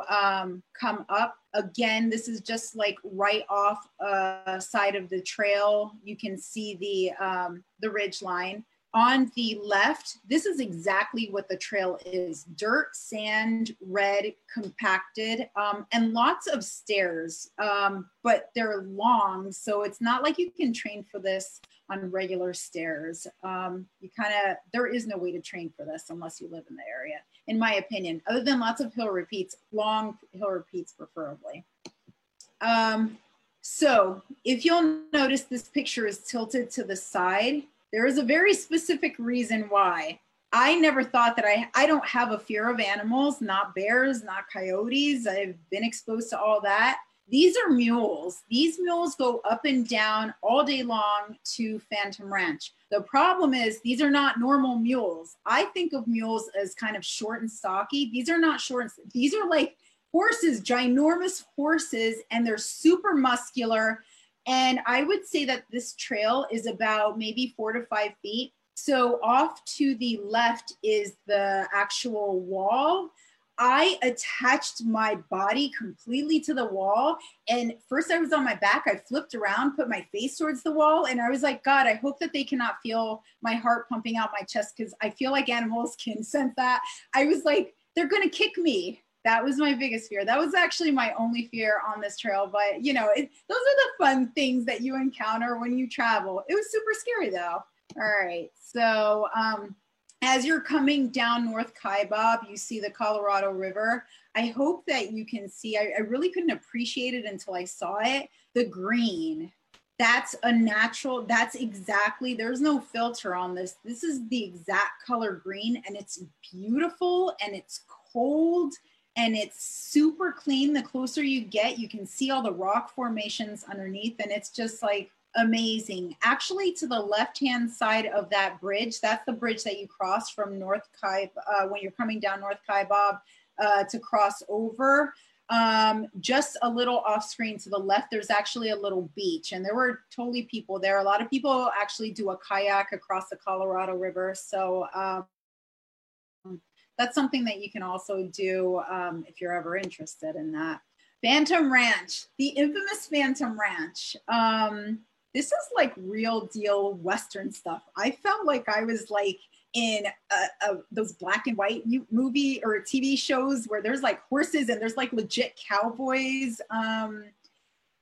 um, come up. Again, this is just like right off uh, side of the trail. You can see the, um, the ridge line on the left, this is exactly what the trail is dirt, sand, red, compacted, um, and lots of stairs, um, but they're long. So it's not like you can train for this on regular stairs. Um, you kind of, there is no way to train for this unless you live in the area, in my opinion, other than lots of hill repeats, long hill repeats preferably. Um, so if you'll notice, this picture is tilted to the side there is a very specific reason why. I never thought that I I don't have a fear of animals, not bears, not coyotes. I've been exposed to all that. These are mules. These mules go up and down all day long to Phantom Ranch. The problem is these are not normal mules. I think of mules as kind of short and stocky. These are not short. These are like horses, ginormous horses, and they're super muscular and I would say that this trail is about maybe four to five feet. So off to the left is the actual wall. I attached my body completely to the wall. And first, I was on my back. I flipped around, put my face towards the wall, and I was like, God, I hope that they cannot feel my heart pumping out my chest because I feel like animals can *laughs* sense that. I was like, they're going to kick me that was my biggest fear. That was actually my only fear on this trail. But you know, it, those are the fun things that you encounter when you travel. It was super scary though. All right. So um, as you're coming down North Kaibab, you see the Colorado River. I hope that you can see, I, I really couldn't appreciate it until I saw it. The green, that's a natural, that's exactly, there's no filter on this. This is the exact color green and it's beautiful and it's cold and it's super clean. The closer you get, you can see all the rock formations underneath, and it's just like amazing. Actually, to the left hand side of that bridge, that's the bridge that you cross from North Kai uh, when you're coming down North Kaibab uh, to cross over. Um, just a little off screen to the left, there's actually a little beach, and there were totally people there. A lot of people actually do a kayak across the Colorado River. So, um, that's something that you can also do um, if you're ever interested in that. Phantom Ranch, the infamous Phantom Ranch. Um, this is like real deal Western stuff. I felt like I was like in a, a, those black and white movie or TV shows where there's like horses and there's like legit cowboys. Um,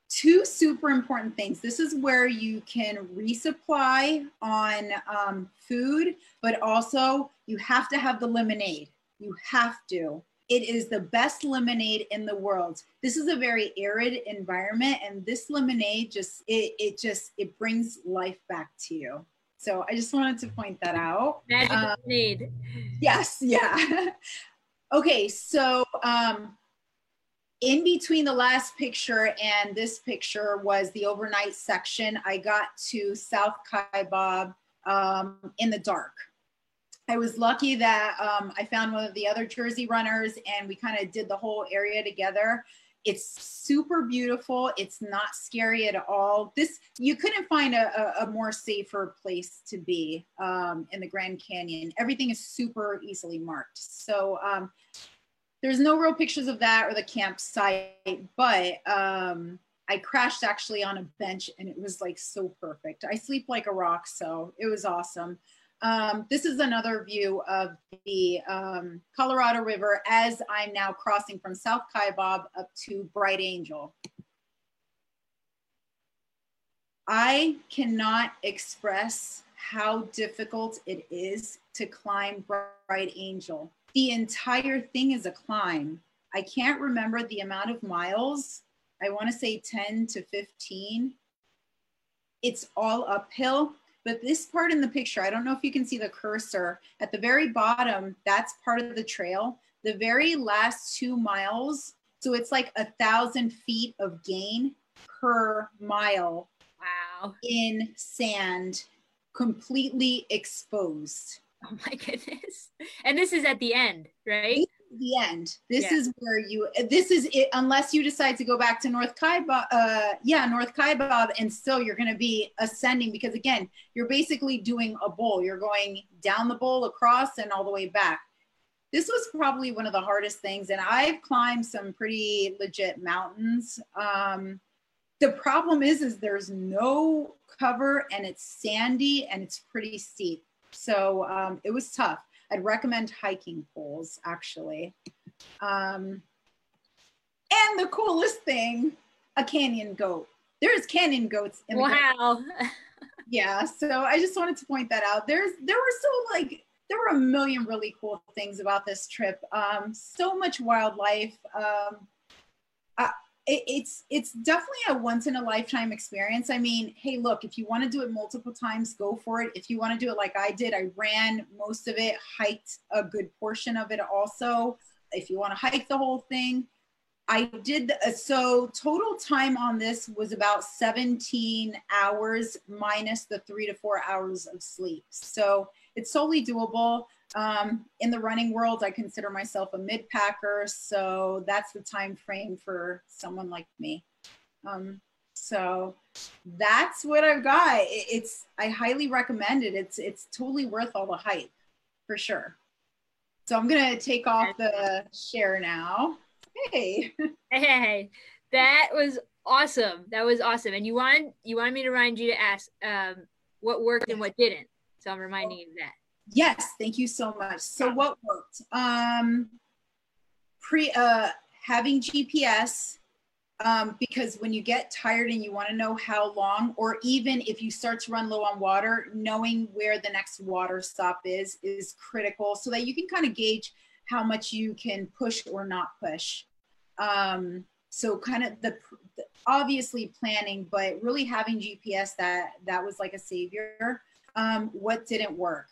two super important things. This is where you can resupply on um, food, but also you have to have the lemonade. You have to. It is the best lemonade in the world. This is a very arid environment, and this lemonade just it it just it brings life back to you. So I just wanted to point that out.
Magic um, lemonade.
Yes, *laughs* yeah. okay, so um, in between the last picture and this picture was the overnight section. I got to South Kaibab um, in the dark. I was lucky that um, I found one of the other Jersey runners and we kind of did the whole area together. It's super beautiful. It's not scary at all. This you couldn't find a, a, a more safer place to be um, in the Grand Canyon. Everything is super easily marked. So um, there's no real pictures of that or the campsite, but um, I crashed actually on a bench and it was like so perfect. I sleep like a rock, so it was awesome. Um, this is another view of the um, Colorado River as I'm now crossing from South Kaibab up to Bright Angel. I cannot express how difficult it is to climb Bright Angel. The entire thing is a climb. I can't remember the amount of miles. I want to say 10 to 15. It's all uphill. But this part in the picture, I don't know if you can see the cursor at the very bottom, that's part of the trail. The very last two miles, so it's like a thousand feet of gain per mile.
Wow.
In sand, completely exposed.
Oh my *laughs* goodness. And this is at the end, right?
The end. This yeah. is where you. This is it. Unless you decide to go back to North Kaibab, uh, yeah, North Kaibab, and still you're going to be ascending because again, you're basically doing a bowl. You're going down the bowl, across, and all the way back. This was probably one of the hardest things, and I've climbed some pretty legit mountains. Um, the problem is, is there's no cover, and it's sandy, and it's pretty steep. So um, it was tough I'd recommend hiking poles actually. Um, and the coolest thing, a canyon goat. There's canyon goats in the
Wow. *laughs*
yeah, so I just wanted to point that out. There's there were so like there were a million really cool things about this trip. Um, so much wildlife. Um, it, it's it's definitely a once in a lifetime experience. I mean, hey, look, if you want to do it multiple times, go for it. If you want to do it like I did, I ran most of it, hiked a good portion of it also. If you want to hike the whole thing, I did uh, so total time on this was about 17 hours minus the 3 to 4 hours of sleep. So, it's solely doable. Um, in the running world, I consider myself a mid packer, so that's the time frame for someone like me. Um, so that's what I've got. It's I highly recommend it. It's it's totally worth all the hype, for sure. So I'm gonna take off the share now. Hey, *laughs*
hey, that was awesome. That was awesome. And you want you wanted me to remind you to ask um, what worked and what didn't. So I'm reminding you of that.
Yes, thank you so much. So what worked? Um, pre uh, having GPS um, because when you get tired and you want to know how long, or even if you start to run low on water, knowing where the next water stop is is critical so that you can kind of gauge how much you can push or not push. Um, so kind of the, the obviously planning, but really having GPS that that was like a savior. Um, what didn't work?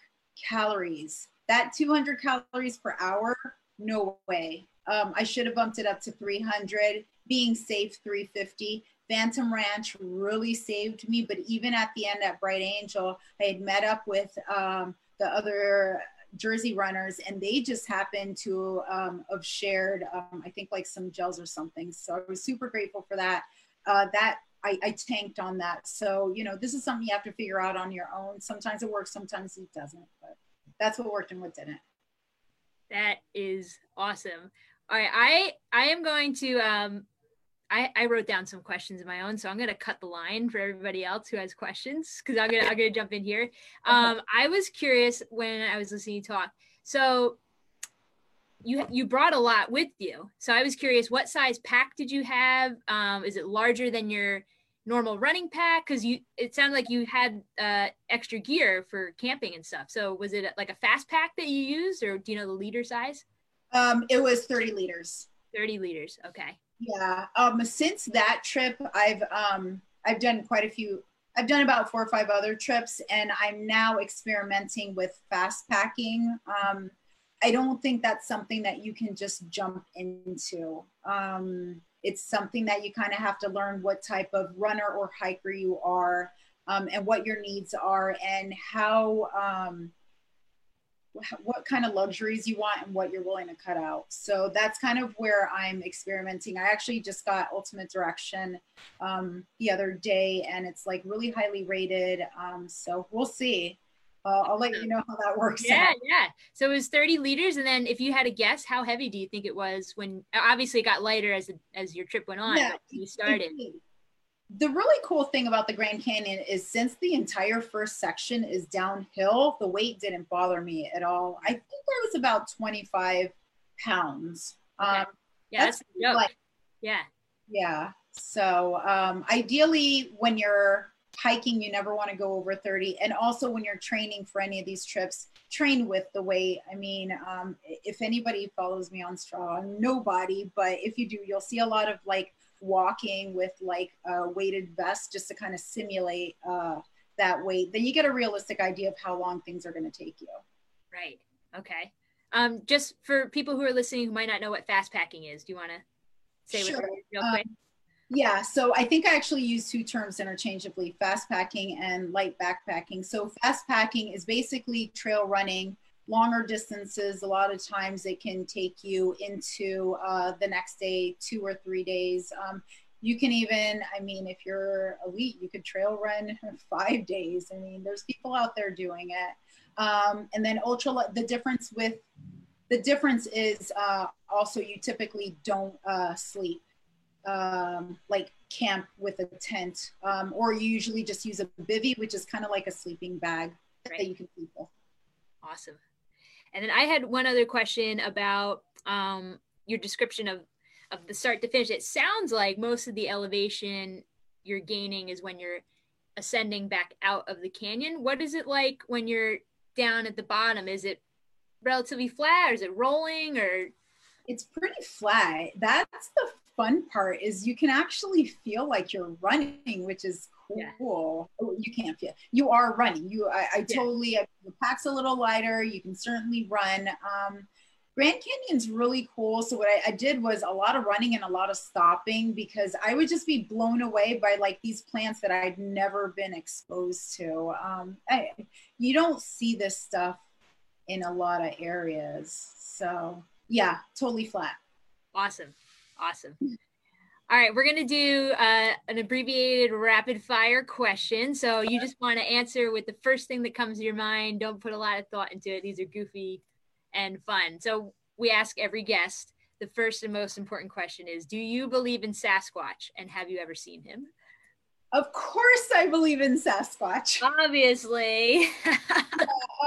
Calories. That 200 calories per hour, no way. Um, I should have bumped it up to 300. Being safe, 350. Phantom Ranch really saved me, but even at the end at Bright Angel, I had met up with um, the other Jersey runners, and they just happened to um, have shared, um, I think, like some gels or something. So I was super grateful for that. Uh, that I, I, tanked on that. So, you know, this is something you have to figure out on your own. Sometimes it works, sometimes it doesn't, but that's what worked and what didn't.
That is awesome. All right. I, I am going to, um, I, I wrote down some questions of my own, so I'm going to cut the line for everybody else who has questions because I'm going to I'm going to jump in here. *laughs* Um, I was curious when I was listening to talk. So you you brought a lot with you. So I was curious, what size pack did you have? Um, is it larger than your normal running pack? Because you it sounded like you had uh, extra gear for camping and stuff. So was it like a fast pack that you used, or do you know the liter size?
Um, it was 30 liters.
30 liters. Okay.
Yeah. Um, since that trip, I've um, I've done quite a few. I've done about four or five other trips, and I'm now experimenting with fast packing. Um, I don't think that's something that you can just jump into. Um, it's something that you kind of have to learn what type of runner or hiker you are um, and what your needs are and how um, what kind of luxuries you want and what you're willing to cut out. So that's kind of where I'm experimenting. I actually just got Ultimate Direction um, the other day and it's like really highly rated. Um, so we'll see. Uh, I'll let you *laughs* know how that works.
Yeah,
out.
yeah. So it was 30 liters, and then if you had a guess, how heavy do you think it was when? Obviously, it got lighter as as your trip went on.
Yeah,
you started.
The really cool thing about the Grand Canyon is since the entire first section is downhill, the weight didn't bother me at all. I think I was about 25 pounds.
Okay.
Um,
Yeah, that's,
that's like-
yeah,
Yeah. So um, ideally, when you're hiking, you never want to go over 30. And also, when you're training for any of these trips, train with the weight. I mean, um, if anybody follows me on Strava, nobody, but if you do, you'll see a lot of like walking with like a weighted vest just to kind of simulate uh, that weight. Then you get a realistic idea of how long things are going to take you.
right. Okay. Um, just for people who are listening who might not know what fast packing is, do you want to say what
Sure.
is real
Um,
quick?
Yeah, so I think I actually use two terms interchangeably fast packing and light backpacking. So, fast packing is basically trail running longer distances. A lot of times it can take you into uh, the next day, two or three days. Um, you can even, I mean, if you're elite, you could trail run *laughs* five days. I mean, there's people out there doing it. Um, and then ultra, the difference with the difference is uh, also you typically don't uh, sleep um, like camp with a tent, um, or you usually just use a bivy, which is kind of like a sleeping bag
Right.
that you can sleep with.
Awesome. And then I had one other question about um, your description of of the start to finish. It sounds like most of the elevation you're gaining is when you're ascending back out of the canyon. What is it like when you're down at the bottom? Is it relatively flat, or is it rolling, or
It's pretty flat. That's the fun part is you can actually feel like you're running, which is
Yeah.
cool. Oh, you can't feel you are running. You, I, I
Yeah.
totally. The pack's a little lighter. You can certainly run. Um, Grand Canyon's really cool. So what I, I did was a lot of running and a lot of stopping because I would just be blown away by like these plants that I'd never been exposed to. Um, I, you don't see this stuff in a lot of areas. So yeah, totally flat.
Awesome. Awesome. All right, we're going to do uh, an abbreviated rapid fire question. So you just want to answer with the first thing that comes to your mind. Don't put a lot of thought into it. These are goofy and fun. So we ask every guest the first and most important question is Do you believe in Sasquatch and have you ever seen him?
Of course, I believe in Sasquatch.
Obviously. *laughs*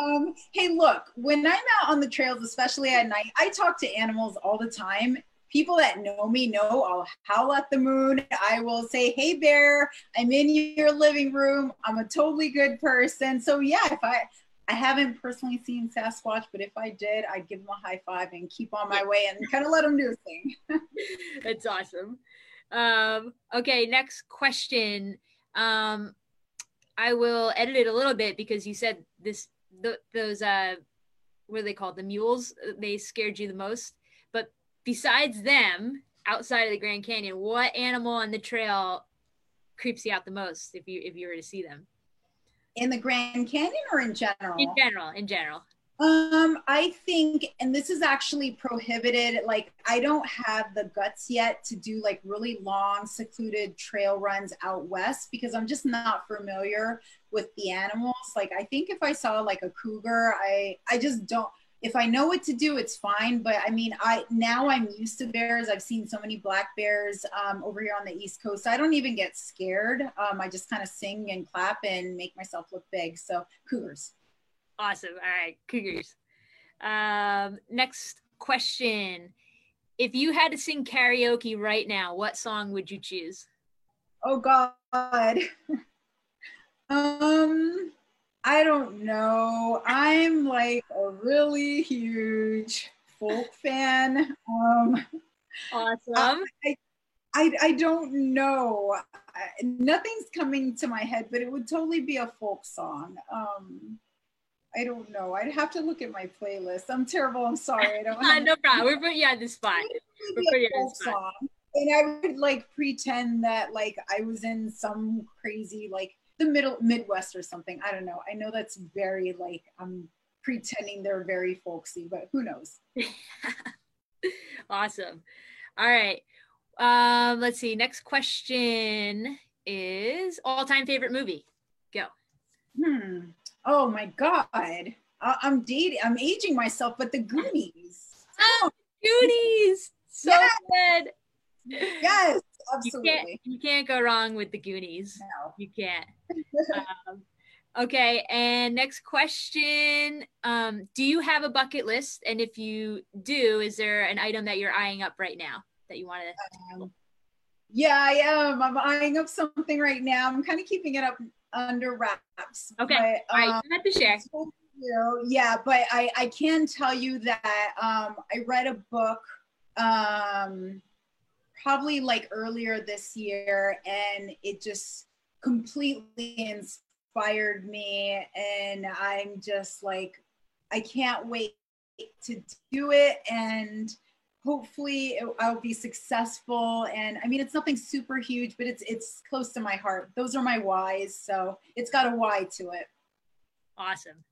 Um, hey, look, when I'm out on the trails, especially at night, I talk to animals all the time. People that know me know I'll howl at the moon. I will say, "Hey, bear, I'm in your living room. I'm a totally good person." So yeah, if I I haven't personally seen Sasquatch, but if I did, I'd give him a high five and keep on my way and kind of let him do his thing. *laughs*
That's awesome. Um, okay, next question. Um, I will edit it a little bit because you said this th- those uh what are they called the mules they scared you the most besides them outside of the grand canyon what animal on the trail creeps you out the most if you if you were to see them
In the Grand Canyon or in general?
in general in general
Um, I think, and this is actually prohibited. Like, I don't have the guts yet to do like really long, secluded trail runs out west because I'm just not familiar with the animals. Like, I think if I saw like a cougar, I I just don't. If I know what to do, it's fine. But I mean, I now I'm used to bears. I've seen so many black bears um, over here on the East Coast. I don't even get scared. Um, I just kind of sing and clap and make myself look big. So cougars.
awesome all right cougars um next question if you had to sing karaoke right now what song would you choose
Oh God. *laughs* um, I don't know. I'm like a really huge folk fan. Um,
awesome
I I don't know. I, nothing's coming to my head, but it would totally be a folk song. Um, I don't know. I'd have to look at my playlist. I'm terrible. I'm sorry. I don't. *laughs* Have-
no problem. We're putting you on the spot. We're putting
a
you on
folk
the spot.
song. And I would like pretend that like I was in some crazy like the middle Midwest or something. I don't know. I know that's very like I'm pretending they're very folksy, but who knows? *laughs*
Awesome. All right. Um, let's see. Next question is all-time favorite movie. Go.
Hmm. Oh my God. I- I'm dating, I'm aging myself, but the Goonies. *gasps*
Oh, Goonies. So
Yeah.
good.
Yes,
You can't,
absolutely.
you can't go wrong with the Goonies.
No.
You can't. *laughs* um, okay, and next question. Um, do you have a bucket list? And if you do, is there an item that you're eyeing up right now that you want to?
Um, yeah, I am. I'm eyeing up something right now. I'm kind of keeping it up under wraps.
Okay.
But,
All right,
um,
you have to share.
You. Yeah, but I, I can tell you that um, I read a book um, probably like earlier this year, and it just completely inspired me. And I'm just like, I can't wait to do it. And hopefully I'll be successful. And I mean, it's nothing super huge, but it's it's close to my heart. Those are my whys, so it's got a why to it.
Awesome.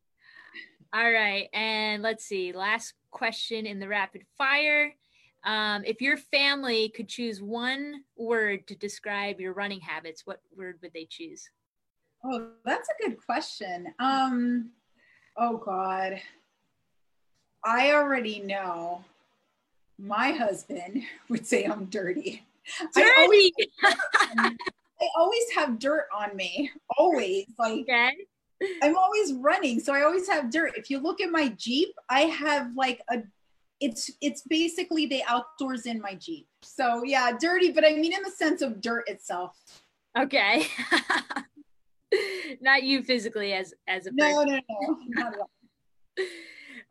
All right, and let's see. Last question in the rapid fire. Um, if your family could choose one word to describe your running habits, what word would they choose?
Oh, that's a good question. Um, oh God, I already know. My husband *laughs* would say I'm dirty. I always,
Dirty. *laughs*
I always have dirt on me. Always, like
okay.
I'm always running, so I always have dirt. If you look at my Jeep, I have like a. It's it's basically the outdoors in my Jeep. So yeah, dirty, but I mean in the sense of dirt itself.
Okay. *laughs* Not you physically as as a person.
No, no, no, not at all. *laughs*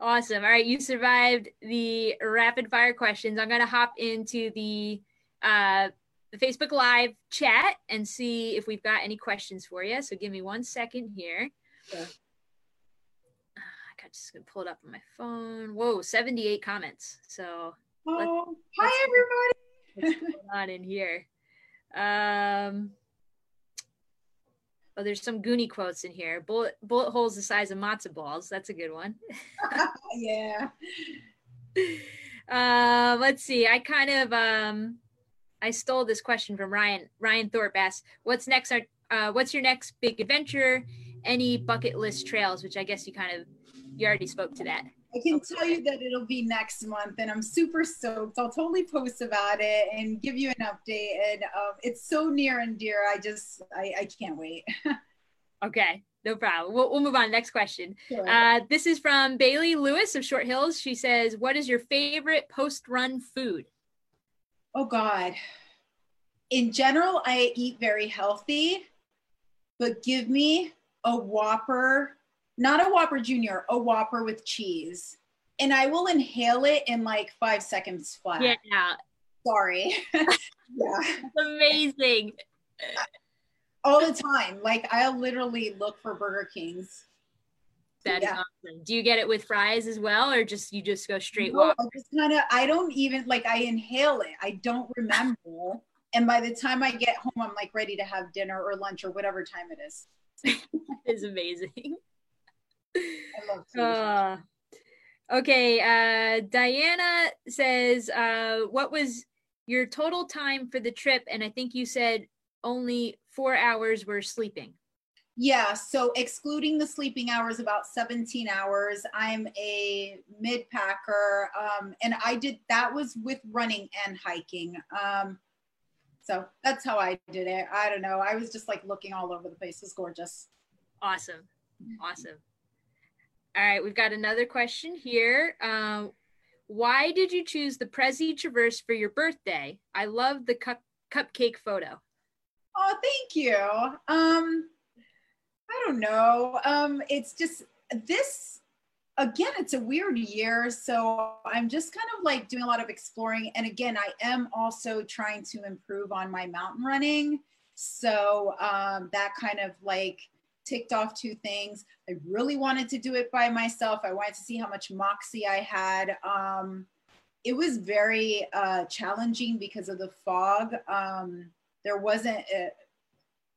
Awesome. All right, you survived the rapid fire questions. I'm gonna hop into the uh, the Facebook Live chat and see if we've got any questions for you. So give me one second here.
Sure.
I just gonna pull it up on my phone. Whoa, 78 comments. So
Oh, hi everybody.
what's *laughs* going on in here? Um, oh, there's some Goonie quotes in here. Bullet bullet holes the size of matzo balls. That's a good one. *laughs*
yeah. *laughs*
uh, let's see. I kind of um, I stole this question from Ryan. Ryan Thorpe asked, "What's next? Are uh, what's your next big adventure? Any bucket list trails?" Which I guess you kind of you already spoke to that.
I can tell you that it'll be next month, and I'm super stoked. I'll totally post about it and give you an update. And um, it's so near and dear. I just, I, I can't wait. *laughs*
Okay, no problem. We'll, we'll move on. Next question.
Sure.
Uh, this is from Bailey Lewis of Short Hills. She says, "What is your favorite post-run food?"
oh God. In general, I eat very healthy, but give me a Whopper, not a Whopper Junior, a Whopper with cheese, and I will inhale it in like five seconds flat.
Yeah,
Sorry. *laughs* yeah.
amazing.
Uh, all the time. Like I'll literally look for Burger Kings.
That is
Yeah.
awesome. Do you get it with fries as well, or just you just go straight
No? I just kind of I don't even like I inhale it. I don't remember. And by the time I get home, I'm like ready to have dinner or lunch or whatever time it is. *laughs*
Is amazing.
I love *laughs* food.
Uh, okay, uh, Diana says, uh, "What was your total time for the trip?" And I think you said only four hours were sleeping.
yeah, so excluding the sleeping hours, about 17 hours. I'm a mid packer, um, and I did that was with running and hiking. Um, so that's how I did it. I don't know. I was just like looking all over the place. It was gorgeous.
Awesome. Awesome. All right, we've got another question here. Um, why did you choose the Presi Traverse for your birthday? I love the cup cupcake photo.
Oh, thank you. Um, I don't know. Um, it's just this again, it's a weird year. So I'm just kind of like doing a lot of exploring. And again, I am also trying to improve on my mountain running. So um, that kind of like ticked off two things. I really wanted to do it by myself. I wanted to see how much moxie I had. Um, it was very uh, challenging because of the fog. Um, there wasn't a,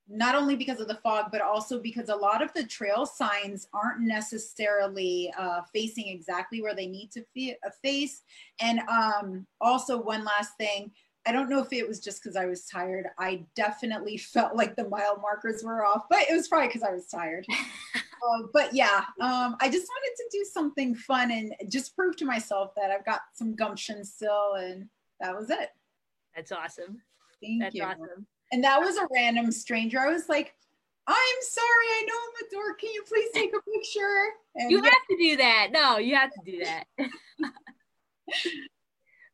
not only because of the fog, but also because a lot of the trail signs aren't necessarily uh, facing exactly where they need to uh, face. And um, also, one last thing I don't know if it was just because I was tired. I definitely felt like the mile markers were off, but it was probably because I was tired. *laughs* uh, but yeah, um, I just wanted to do something fun and just prove to myself that I've got some gumption still, and that was it.
That's awesome.
Thank
That's
you.
awesome.
And that was a random stranger. I was like, I'm sorry, I know I'm a dork. Can you please take a picture? *laughs* And
You
yeah,
have to do that. No, you have to do that. *laughs*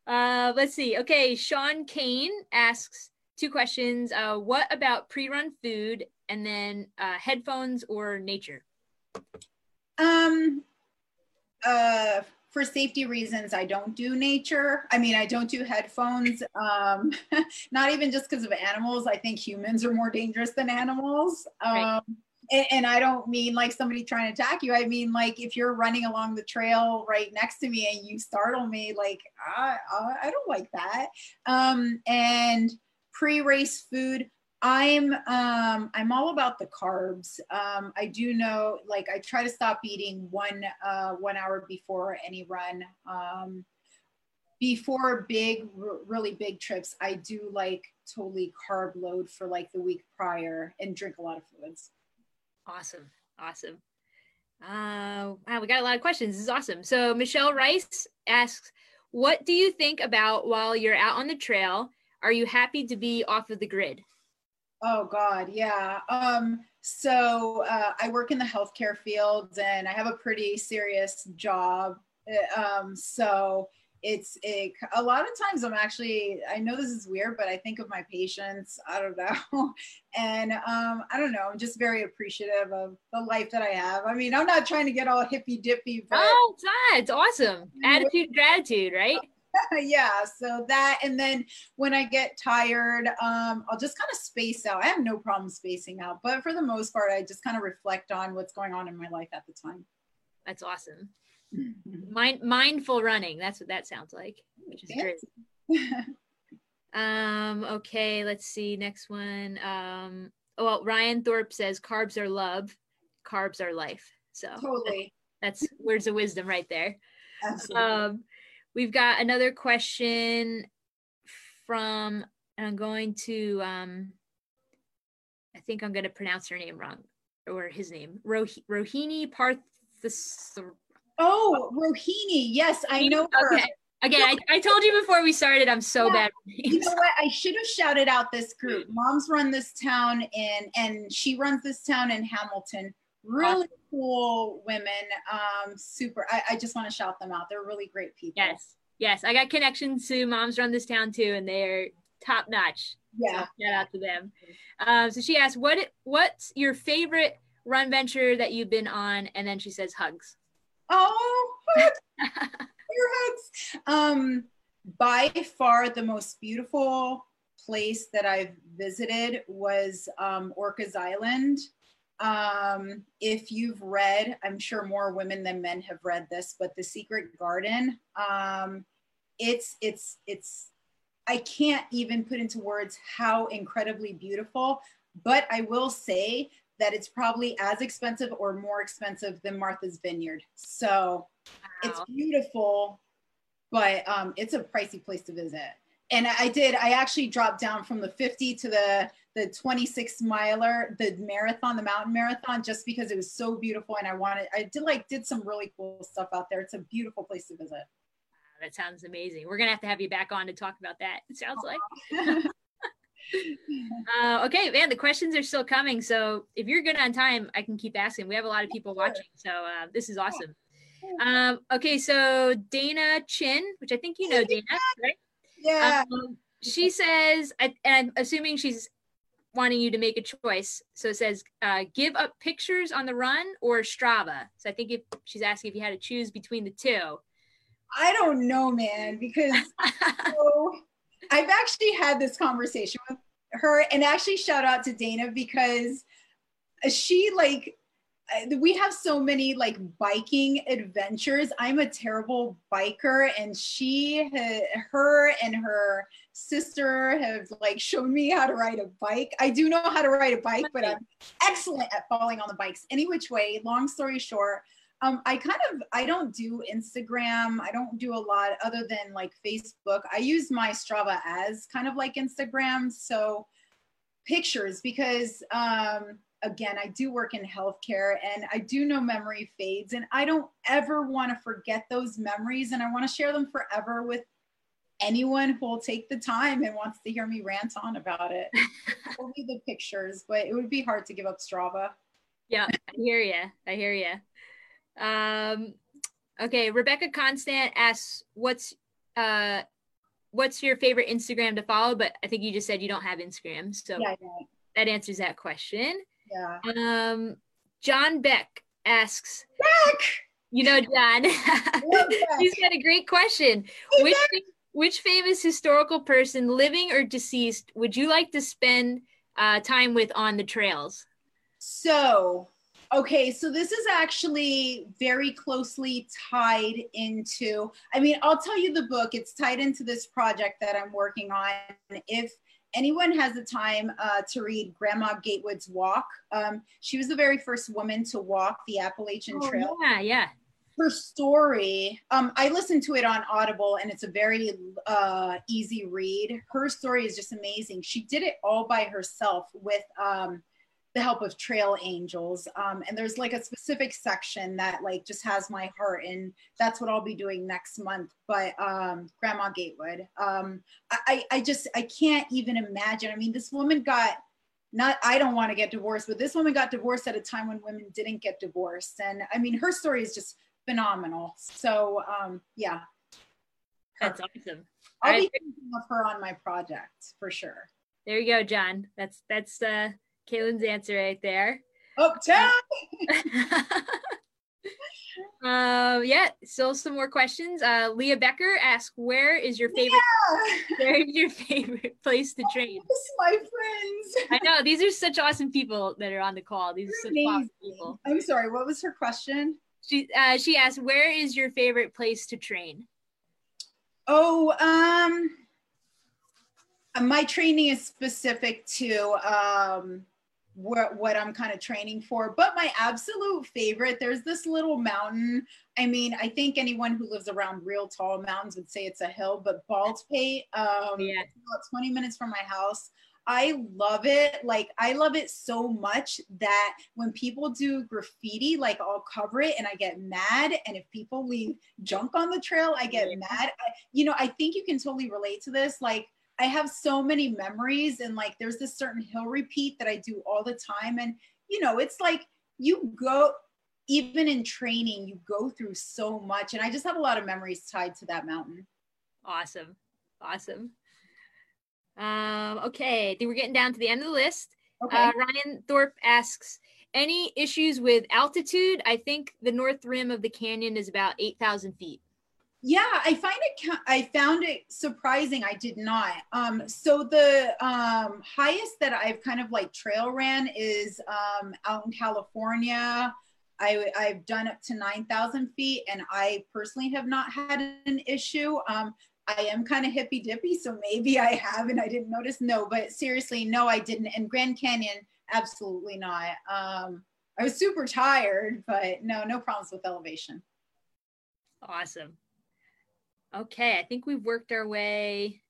uh, let's see. Okay, Sean Kane asks two questions. Uh, what about pre-run food, and then uh, headphones or nature?
um, uh, for safety reasons, I don't do nature. I mean, I don't do headphones. Um, *laughs* not even just because of animals. I think humans are more dangerous than animals. Um,
Right.
And, and I don't mean like somebody trying to attack you. I mean like if you're running along the trail right next to me and you startle me, like I, I, I don't like that. Um, and pre-race food, I'm um, I'm all about the carbs. Um, I do know like I try to stop eating one uh, one hour before any run. Um, before big, r- really big trips, I do like totally carb load for like the week prior and drink a lot of fluids.
Awesome. Awesome. Uh, wow, we got a lot of questions. This is awesome. So Michelle Rice asks, what do you think about while you're out on the trail? Are you happy to be off of the grid?
Oh God, yeah. Um, so uh, I work in the healthcare field, and I have a pretty serious job. Uh, Um, so it's a, a lot of times I'm actually I know this is weird, but I think of my patients. I don't know, *laughs* and um, I don't know. I'm just very appreciative of the life that I have. I mean, I'm not trying to get all hippy dippy, but
Oh, it's not. It's awesome. *laughs* Attitude, gratitude, right? *laughs*
yeah so that and then when i get tired um i'll just kind of space out i have no problem spacing out but for the most part i just kind of reflect on what's going on in my life at the time
That's awesome. *laughs* Mind, mindful running. That's what that sounds like, which is great. *laughs* Um, okay, let's see. Next one. Um, oh, well, Ryan Thorpe says carbs are love, carbs are life. So
totally
that's words of wisdom right there.
absolutely
Um, we've got another question from, and I'm going to, um, I think I'm going to pronounce her name wrong or his name, Roh- Rohini Parthas.
Oh rohini yes i know her
Okay. Again, I, I told you before we started, I'm so
Yeah.
bad.
you know what i should have shouted out this group *laughs* moms run this town in and she runs this town in hamilton really cool women um super i, I just want to shout them out they're really great people
Yes, yes, I got connections to Moms Run This Town too, and they're top notch.
yeah
So shout out to them. Um, so she asked, "What what's your favorite run venture that you've been on?" And then she says, "Hugs."
Oh, your *laughs* hugs. Um, by far the most beautiful place that I've visited was um, Orcas Island. Um, if you've read, I'm sure more women than men have read this, but The Secret Garden. Um, it's it's it's I can't even put into words how incredibly beautiful. But I will say that it's probably as expensive or more expensive than Martha's Vineyard. So it's beautiful, but um, it's a pricey place to visit. And I did, I actually dropped down from the 50 to the the 26 miler, the marathon, the mountain marathon, just because it was so beautiful. And I wanted, I did like, did some really cool stuff out there. It's a beautiful place to visit.
That sounds amazing. We're gonna have to have you back on to talk about that. It sounds like. *laughs* Uh, okay, man. The questions are still coming, so if you're good on time, I can keep asking. We have a lot of people watching, so uh, this is awesome. Um, okay, so Dana Chin, which I think you know, Dana, right?
yeah.
Um, she says, and I'm assuming she's wanting you to make a choice. So it says, uh, give up pictures on the run or Strava. So I think if she's asking if you had to choose between the two.
I don't know, man, because *laughs* so I've actually had this conversation with her and actually shout out to Dana because she like uh, we have so many like biking adventures. I'm a terrible biker and she her and her sister have like shown me how to ride a bike. I do know how to ride a bike, but I'm excellent at falling on the bikes. Any which way, long story short, um, I kind of I don't do Instagram. I don't do a lot other than like Facebook. I use my Strava as kind of like Instagram. So pictures because um, again, I do work in healthcare and I do know memory fades and I don't ever want to forget those memories and I want to share them forever with anyone who will take the time and wants to hear me rant on about it. *laughs* Only the pictures, but it would be hard to give up Strava.
Yeah, I hear you. I hear you. Um, okay, Rebecca Constant asks, "What's uh, what's your favorite Instagram to follow?" But I think you just said you don't have Instagram, so yeah, that answers that question.
Yeah.
Um, John Beck asks,
Beck.
You know, John. *laughs* He's got a great question. Hey, which which famous historical person, living or deceased, would you like to spend uh, time with on the trails?
So, okay, so this is actually very closely tied into, I mean, I'll tell you the book, it's tied into this project that I'm working on. If anyone has the time uh, to read Grandma Gatewood's Walk, um, she was the very first woman to walk the Appalachian oh, Trail.
Yeah, yeah
her story um, i listened to it on audible and it's a very uh, easy read her story is just amazing she did it all by herself with um, the help of trail angels um, and there's like a specific section that like just has my heart and that's what i'll be doing next month but um, grandma gatewood um, I, I just i can't even imagine i mean this woman got not i don't want to get divorced but this woman got divorced at a time when women didn't get divorced and i mean her story is just phenomenal. So um, yeah.
That's awesome.
I'll be thinking of her on my project for sure.
There you go, John. That's that's uh Kaylin's answer right there.
Uptown. *laughs*
uh, yeah, still some more questions. Uh, Leah Becker asks, "Where is your favorite? Yeah. *laughs* Where is your favorite place to train?"
Yes, my friends.
I know these are such awesome people that are on the call. These are such awesome people.
I'm sorry. What was her question?
She uh, she asked, "Where is your favorite place to train?"
Oh, um, my training is specific to um, what what I'm kind of training for. But my absolute favorite, there's this little mountain. I mean, I think anyone who lives around real tall mountains would say it's a hill, but Baldpate, um, yeah. about 20 minutes from my house. I love it. Like I love it so much that when people do graffiti, like I'll cover it and I get mad. And if people leave junk on the trail, I get mad. I, you know, I think you can totally relate to this. Like I have so many memories and like there's this certain hill repeat that I do all the time. And you know, it's like you go even in training, you go through so much. And I just have a lot of memories tied to that mountain.
Awesome. Awesome. Um, okay, I think we're getting down to the end of the list. Okay. Uh, Ryan Thorpe asks, any issues with altitude? I think the north rim of the canyon is about 8,000 feet.
Yeah, I find it. I found it surprising. I did not. Um, so the um, highest that I've kind of like trail ran is um, out in California. I, I've done up to 9,000 feet, and I personally have not had an issue. Um, I am kind of hippy dippy, so maybe I have and I didn't notice. No, but seriously, no, I didn't. And Grand Canyon, absolutely not. Um, I was super tired, but no, no problems with elevation.
Awesome. Okay, I think we've worked our way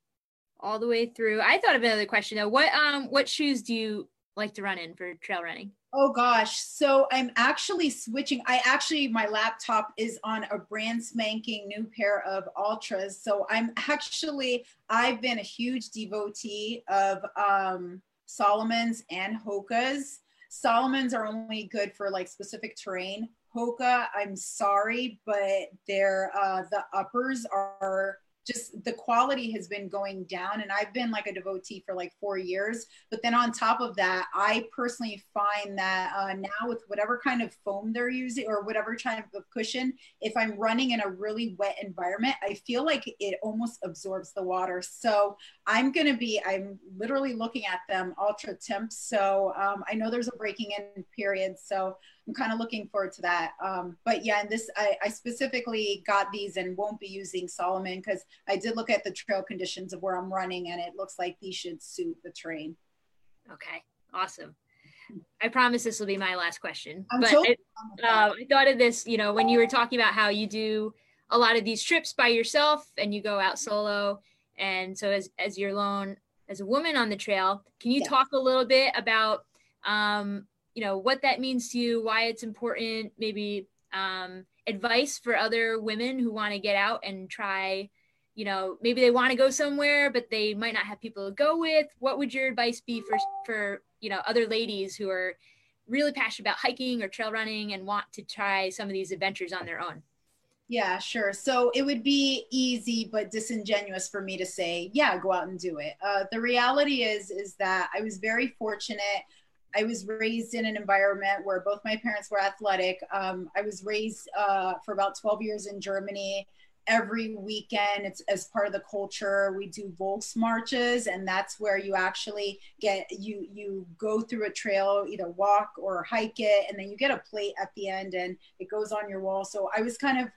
all the way through. I thought of another question though. What um what shoes do you like to run in for trail running?
Oh gosh. So I'm actually switching. I actually, my laptop is on a brand spanking new pair of Altras. So I'm actually, I've been a huge devotee of um, Salomon's and Hoka's. Salomon's are only good for like specific terrain. Hoka, I'm sorry, but they're, uh, the uppers are just the quality has been going down and i've been like a devotee for like four years. But then on top of that i personally find that uh, now with whatever kind of foam they're using or whatever type of cushion if i'm running in a really wet environment i feel like it almost absorbs the water. So i'm going to be i'm literally looking at them Altra Timps so um, i know there's a breaking in period. So I'm kind of looking forward to that. Um, but yeah, and this I, I, specifically got these and won't be using Salomon because I did look at the trail conditions of where I'm running, and it looks like these should suit the terrain.
Okay, awesome. I promise this will be my last question. I'm but it, uh, I thought of this, you know, when you were talking about how you do a lot of these trips by yourself and you go out solo, and so as as you're alone as a woman on the trail, can you talk a little bit about um, you know, what that means to you, why it's important, maybe um, advice for other women who want to get out and try you know maybe they want to go somewhere but they might not have people to go with. What would your advice be for for you know other ladies who are really passionate about hiking or trail running and want to try some of these adventures on their own?
Yeah sure. So it would be easy but disingenuous for me to say yeah go out and do it. Uh, the reality is is that i was very fortunate I was raised in an environment where both my parents were athletic. Um, I was raised uh, for about 12 years in Germany. Every weekend, it's as part of the culture. We do Volks marches, and that's where you actually get you you go through a trail, either walk or hike it, and then you get a plate at the end, and it goes on your wall. So I was kind of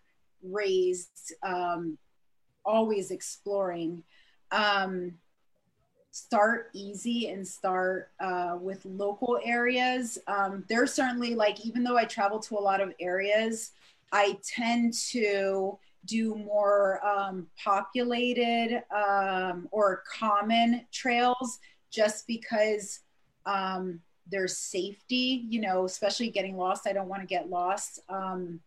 raised um, always exploring. Um, start easy and start uh, with local areas. Um, there's certainly like, even though I travel to a lot of areas, I tend to do more um, populated um, or common trails just because um, there's safety, you know, especially getting lost. I don't want to get lost. Um,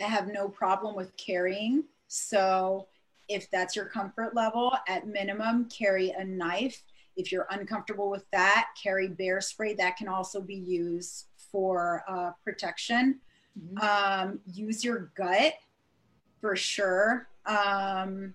I have no problem with carrying. So if that's your comfort level, at minimum, carry a knife. If you're uncomfortable with that, carry bear spray. That can also be used for uh, protection. Mm-hmm. Um, use your gut for sure. Um,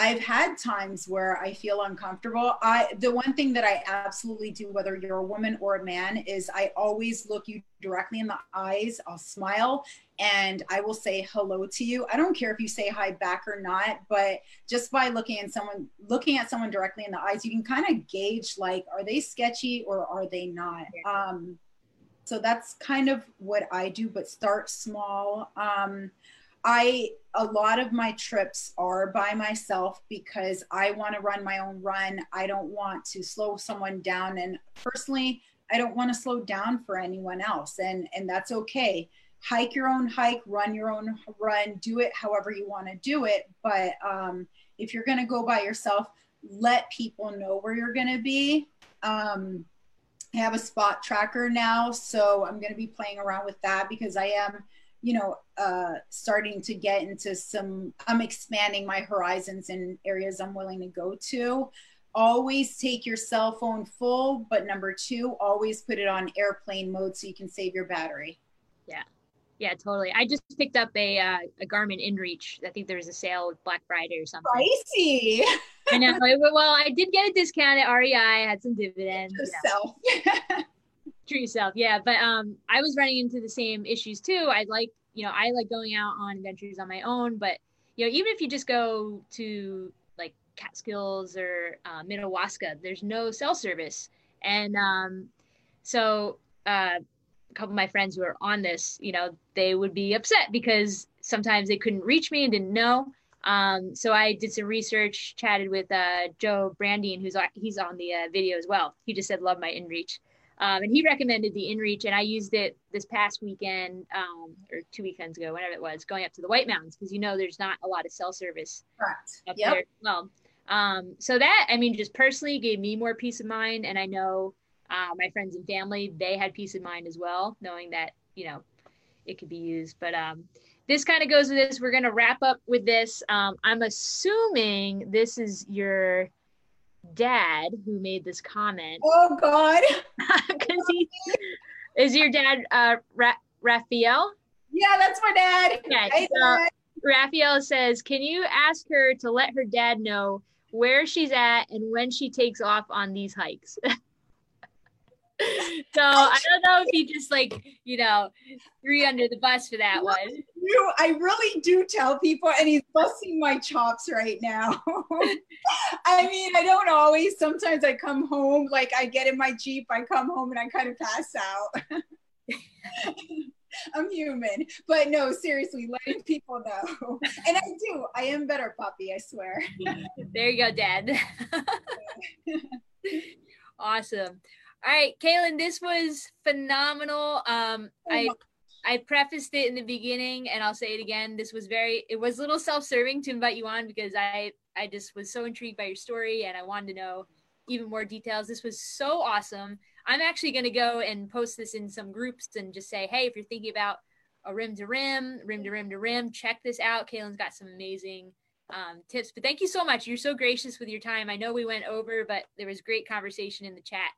I've had times where I feel uncomfortable. I the one thing that I absolutely do, whether you're a woman or a man, is I always look you directly in the eyes. I'll smile and I will say hello to you. I don't care if you say hi back or not, but just by looking at someone looking at someone directly in the eyes, you can kind of gauge like are they sketchy or are they not. Um, so that's kind of what I do, but start small. Um, I a lot of my trips are by myself because I want to run my own run. I don't want to slow someone down and personally I don't want to slow down for anyone else and and that's okay. Hike your own hike, run your own run, do it however you want to do it, but um, if you're going to go by yourself, let people know where you're going to be. Um, I have a spot tracker now, so I'm going to be playing around with that because I am you know, uh, starting to get into some, I'm expanding my horizons in areas I'm willing to go to. Always take your cell phone full, but number two, always put it on airplane mode so you can save your battery.
Yeah. Yeah, totally. I just picked up a uh, a Garmin InReach. I think there was a sale with Black Friday or something.
Pricey.
I know. Well, I did get a discount at REI. I had some dividends.
Yourself.
You know. *laughs* yourself yeah but um i was running into the same issues too i like you know i like going out on adventures on my own but you know even if you just go to like catskills or uh, minnewaska there's no cell service and um so uh a couple of my friends who are on this you know they would be upset because sometimes they couldn't reach me and didn't know um, so I did some research, chatted with uh, Joe Brandine, who's he's on the uh, video as well. He just said, "Love my InReach." Um, and he recommended the InReach, and I used it this past weekend um, or two weekends ago, whenever it was, going up to the White Mountains because you know there's not a lot of cell service
Correct.
up
yep.
there. Well, um, so that I mean, just personally gave me more peace of mind, and I know uh, my friends and family they had peace of mind as well, knowing that you know it could be used. But um, this kind of goes with this. We're gonna wrap up with this. Um, I'm assuming this is your dad who made this comment.
Oh God! *laughs*
Because he is your dad, uh, Ra- Raphael.
Yeah, that's my dad.
Yeah. Hey, so dad. Raphael says, "Can you ask her to let her dad know where she's at and when she takes off on these hikes?" *laughs* *laughs* so I don't know if he just like you know threw under the bus for that one.
You, I really do tell people, and he's busting my chops right now. *laughs* I mean, I don't always. Sometimes I come home, like I get in my jeep, I come home, and I kind of pass out. *laughs* I'm human, but no, seriously, letting people know, and I do. I am better, puppy. I swear.
there you go, Dad. awesome. All right, Kaylin, this was phenomenal. Um, oh I I prefaced it in the beginning, and I'll say it again. This was very. It was a little self-serving to invite you on because I I just was so intrigued by your story, and I wanted to know even more details. This was so awesome. I'm actually going to go and post this in some groups and just say, hey, if you're thinking about a rim to rim, rim to rim to rim, check this out. Kaylin's got some amazing um, tips. But thank you so much. You're so gracious with your time. I know we went over, but there was great conversation in the chat.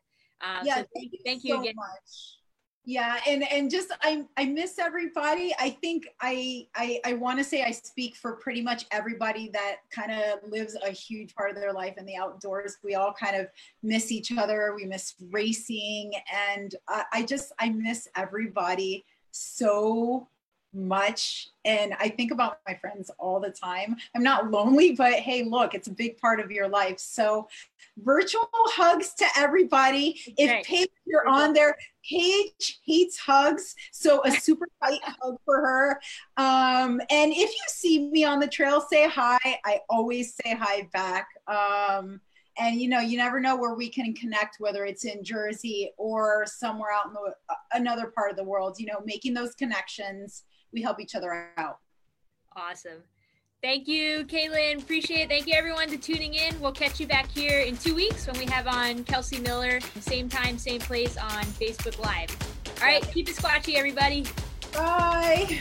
Um, yeah, so thank, you, thank you so again. Much. Yeah, and and just I I miss everybody. I think I I I want to say I speak for pretty much everybody that kind of lives a huge part of their life in the outdoors. We all kind of miss each other. We miss racing, and I, I just I miss everybody so much. And i think about my friends all the time. I'm not lonely but hey look it's a big part of your life. So virtual hugs to everybody. If paige you're on there paige hates hugs. So a super *laughs* tight hug for her. Um, and if you see me on the trail say hi. I always say hi back. Um, and you know you never know where we can connect whether it's in jersey or somewhere out in the, uh, another part of the world you know making those connections we help each other out.
Awesome. Thank you, Kaylin. Appreciate it. Thank you, everyone, to tuning in. We'll catch you back here in two weeks when we have on Kelsey Miller, same time, same place on Facebook Live. All right, keep it squatchy, everybody.
Bye.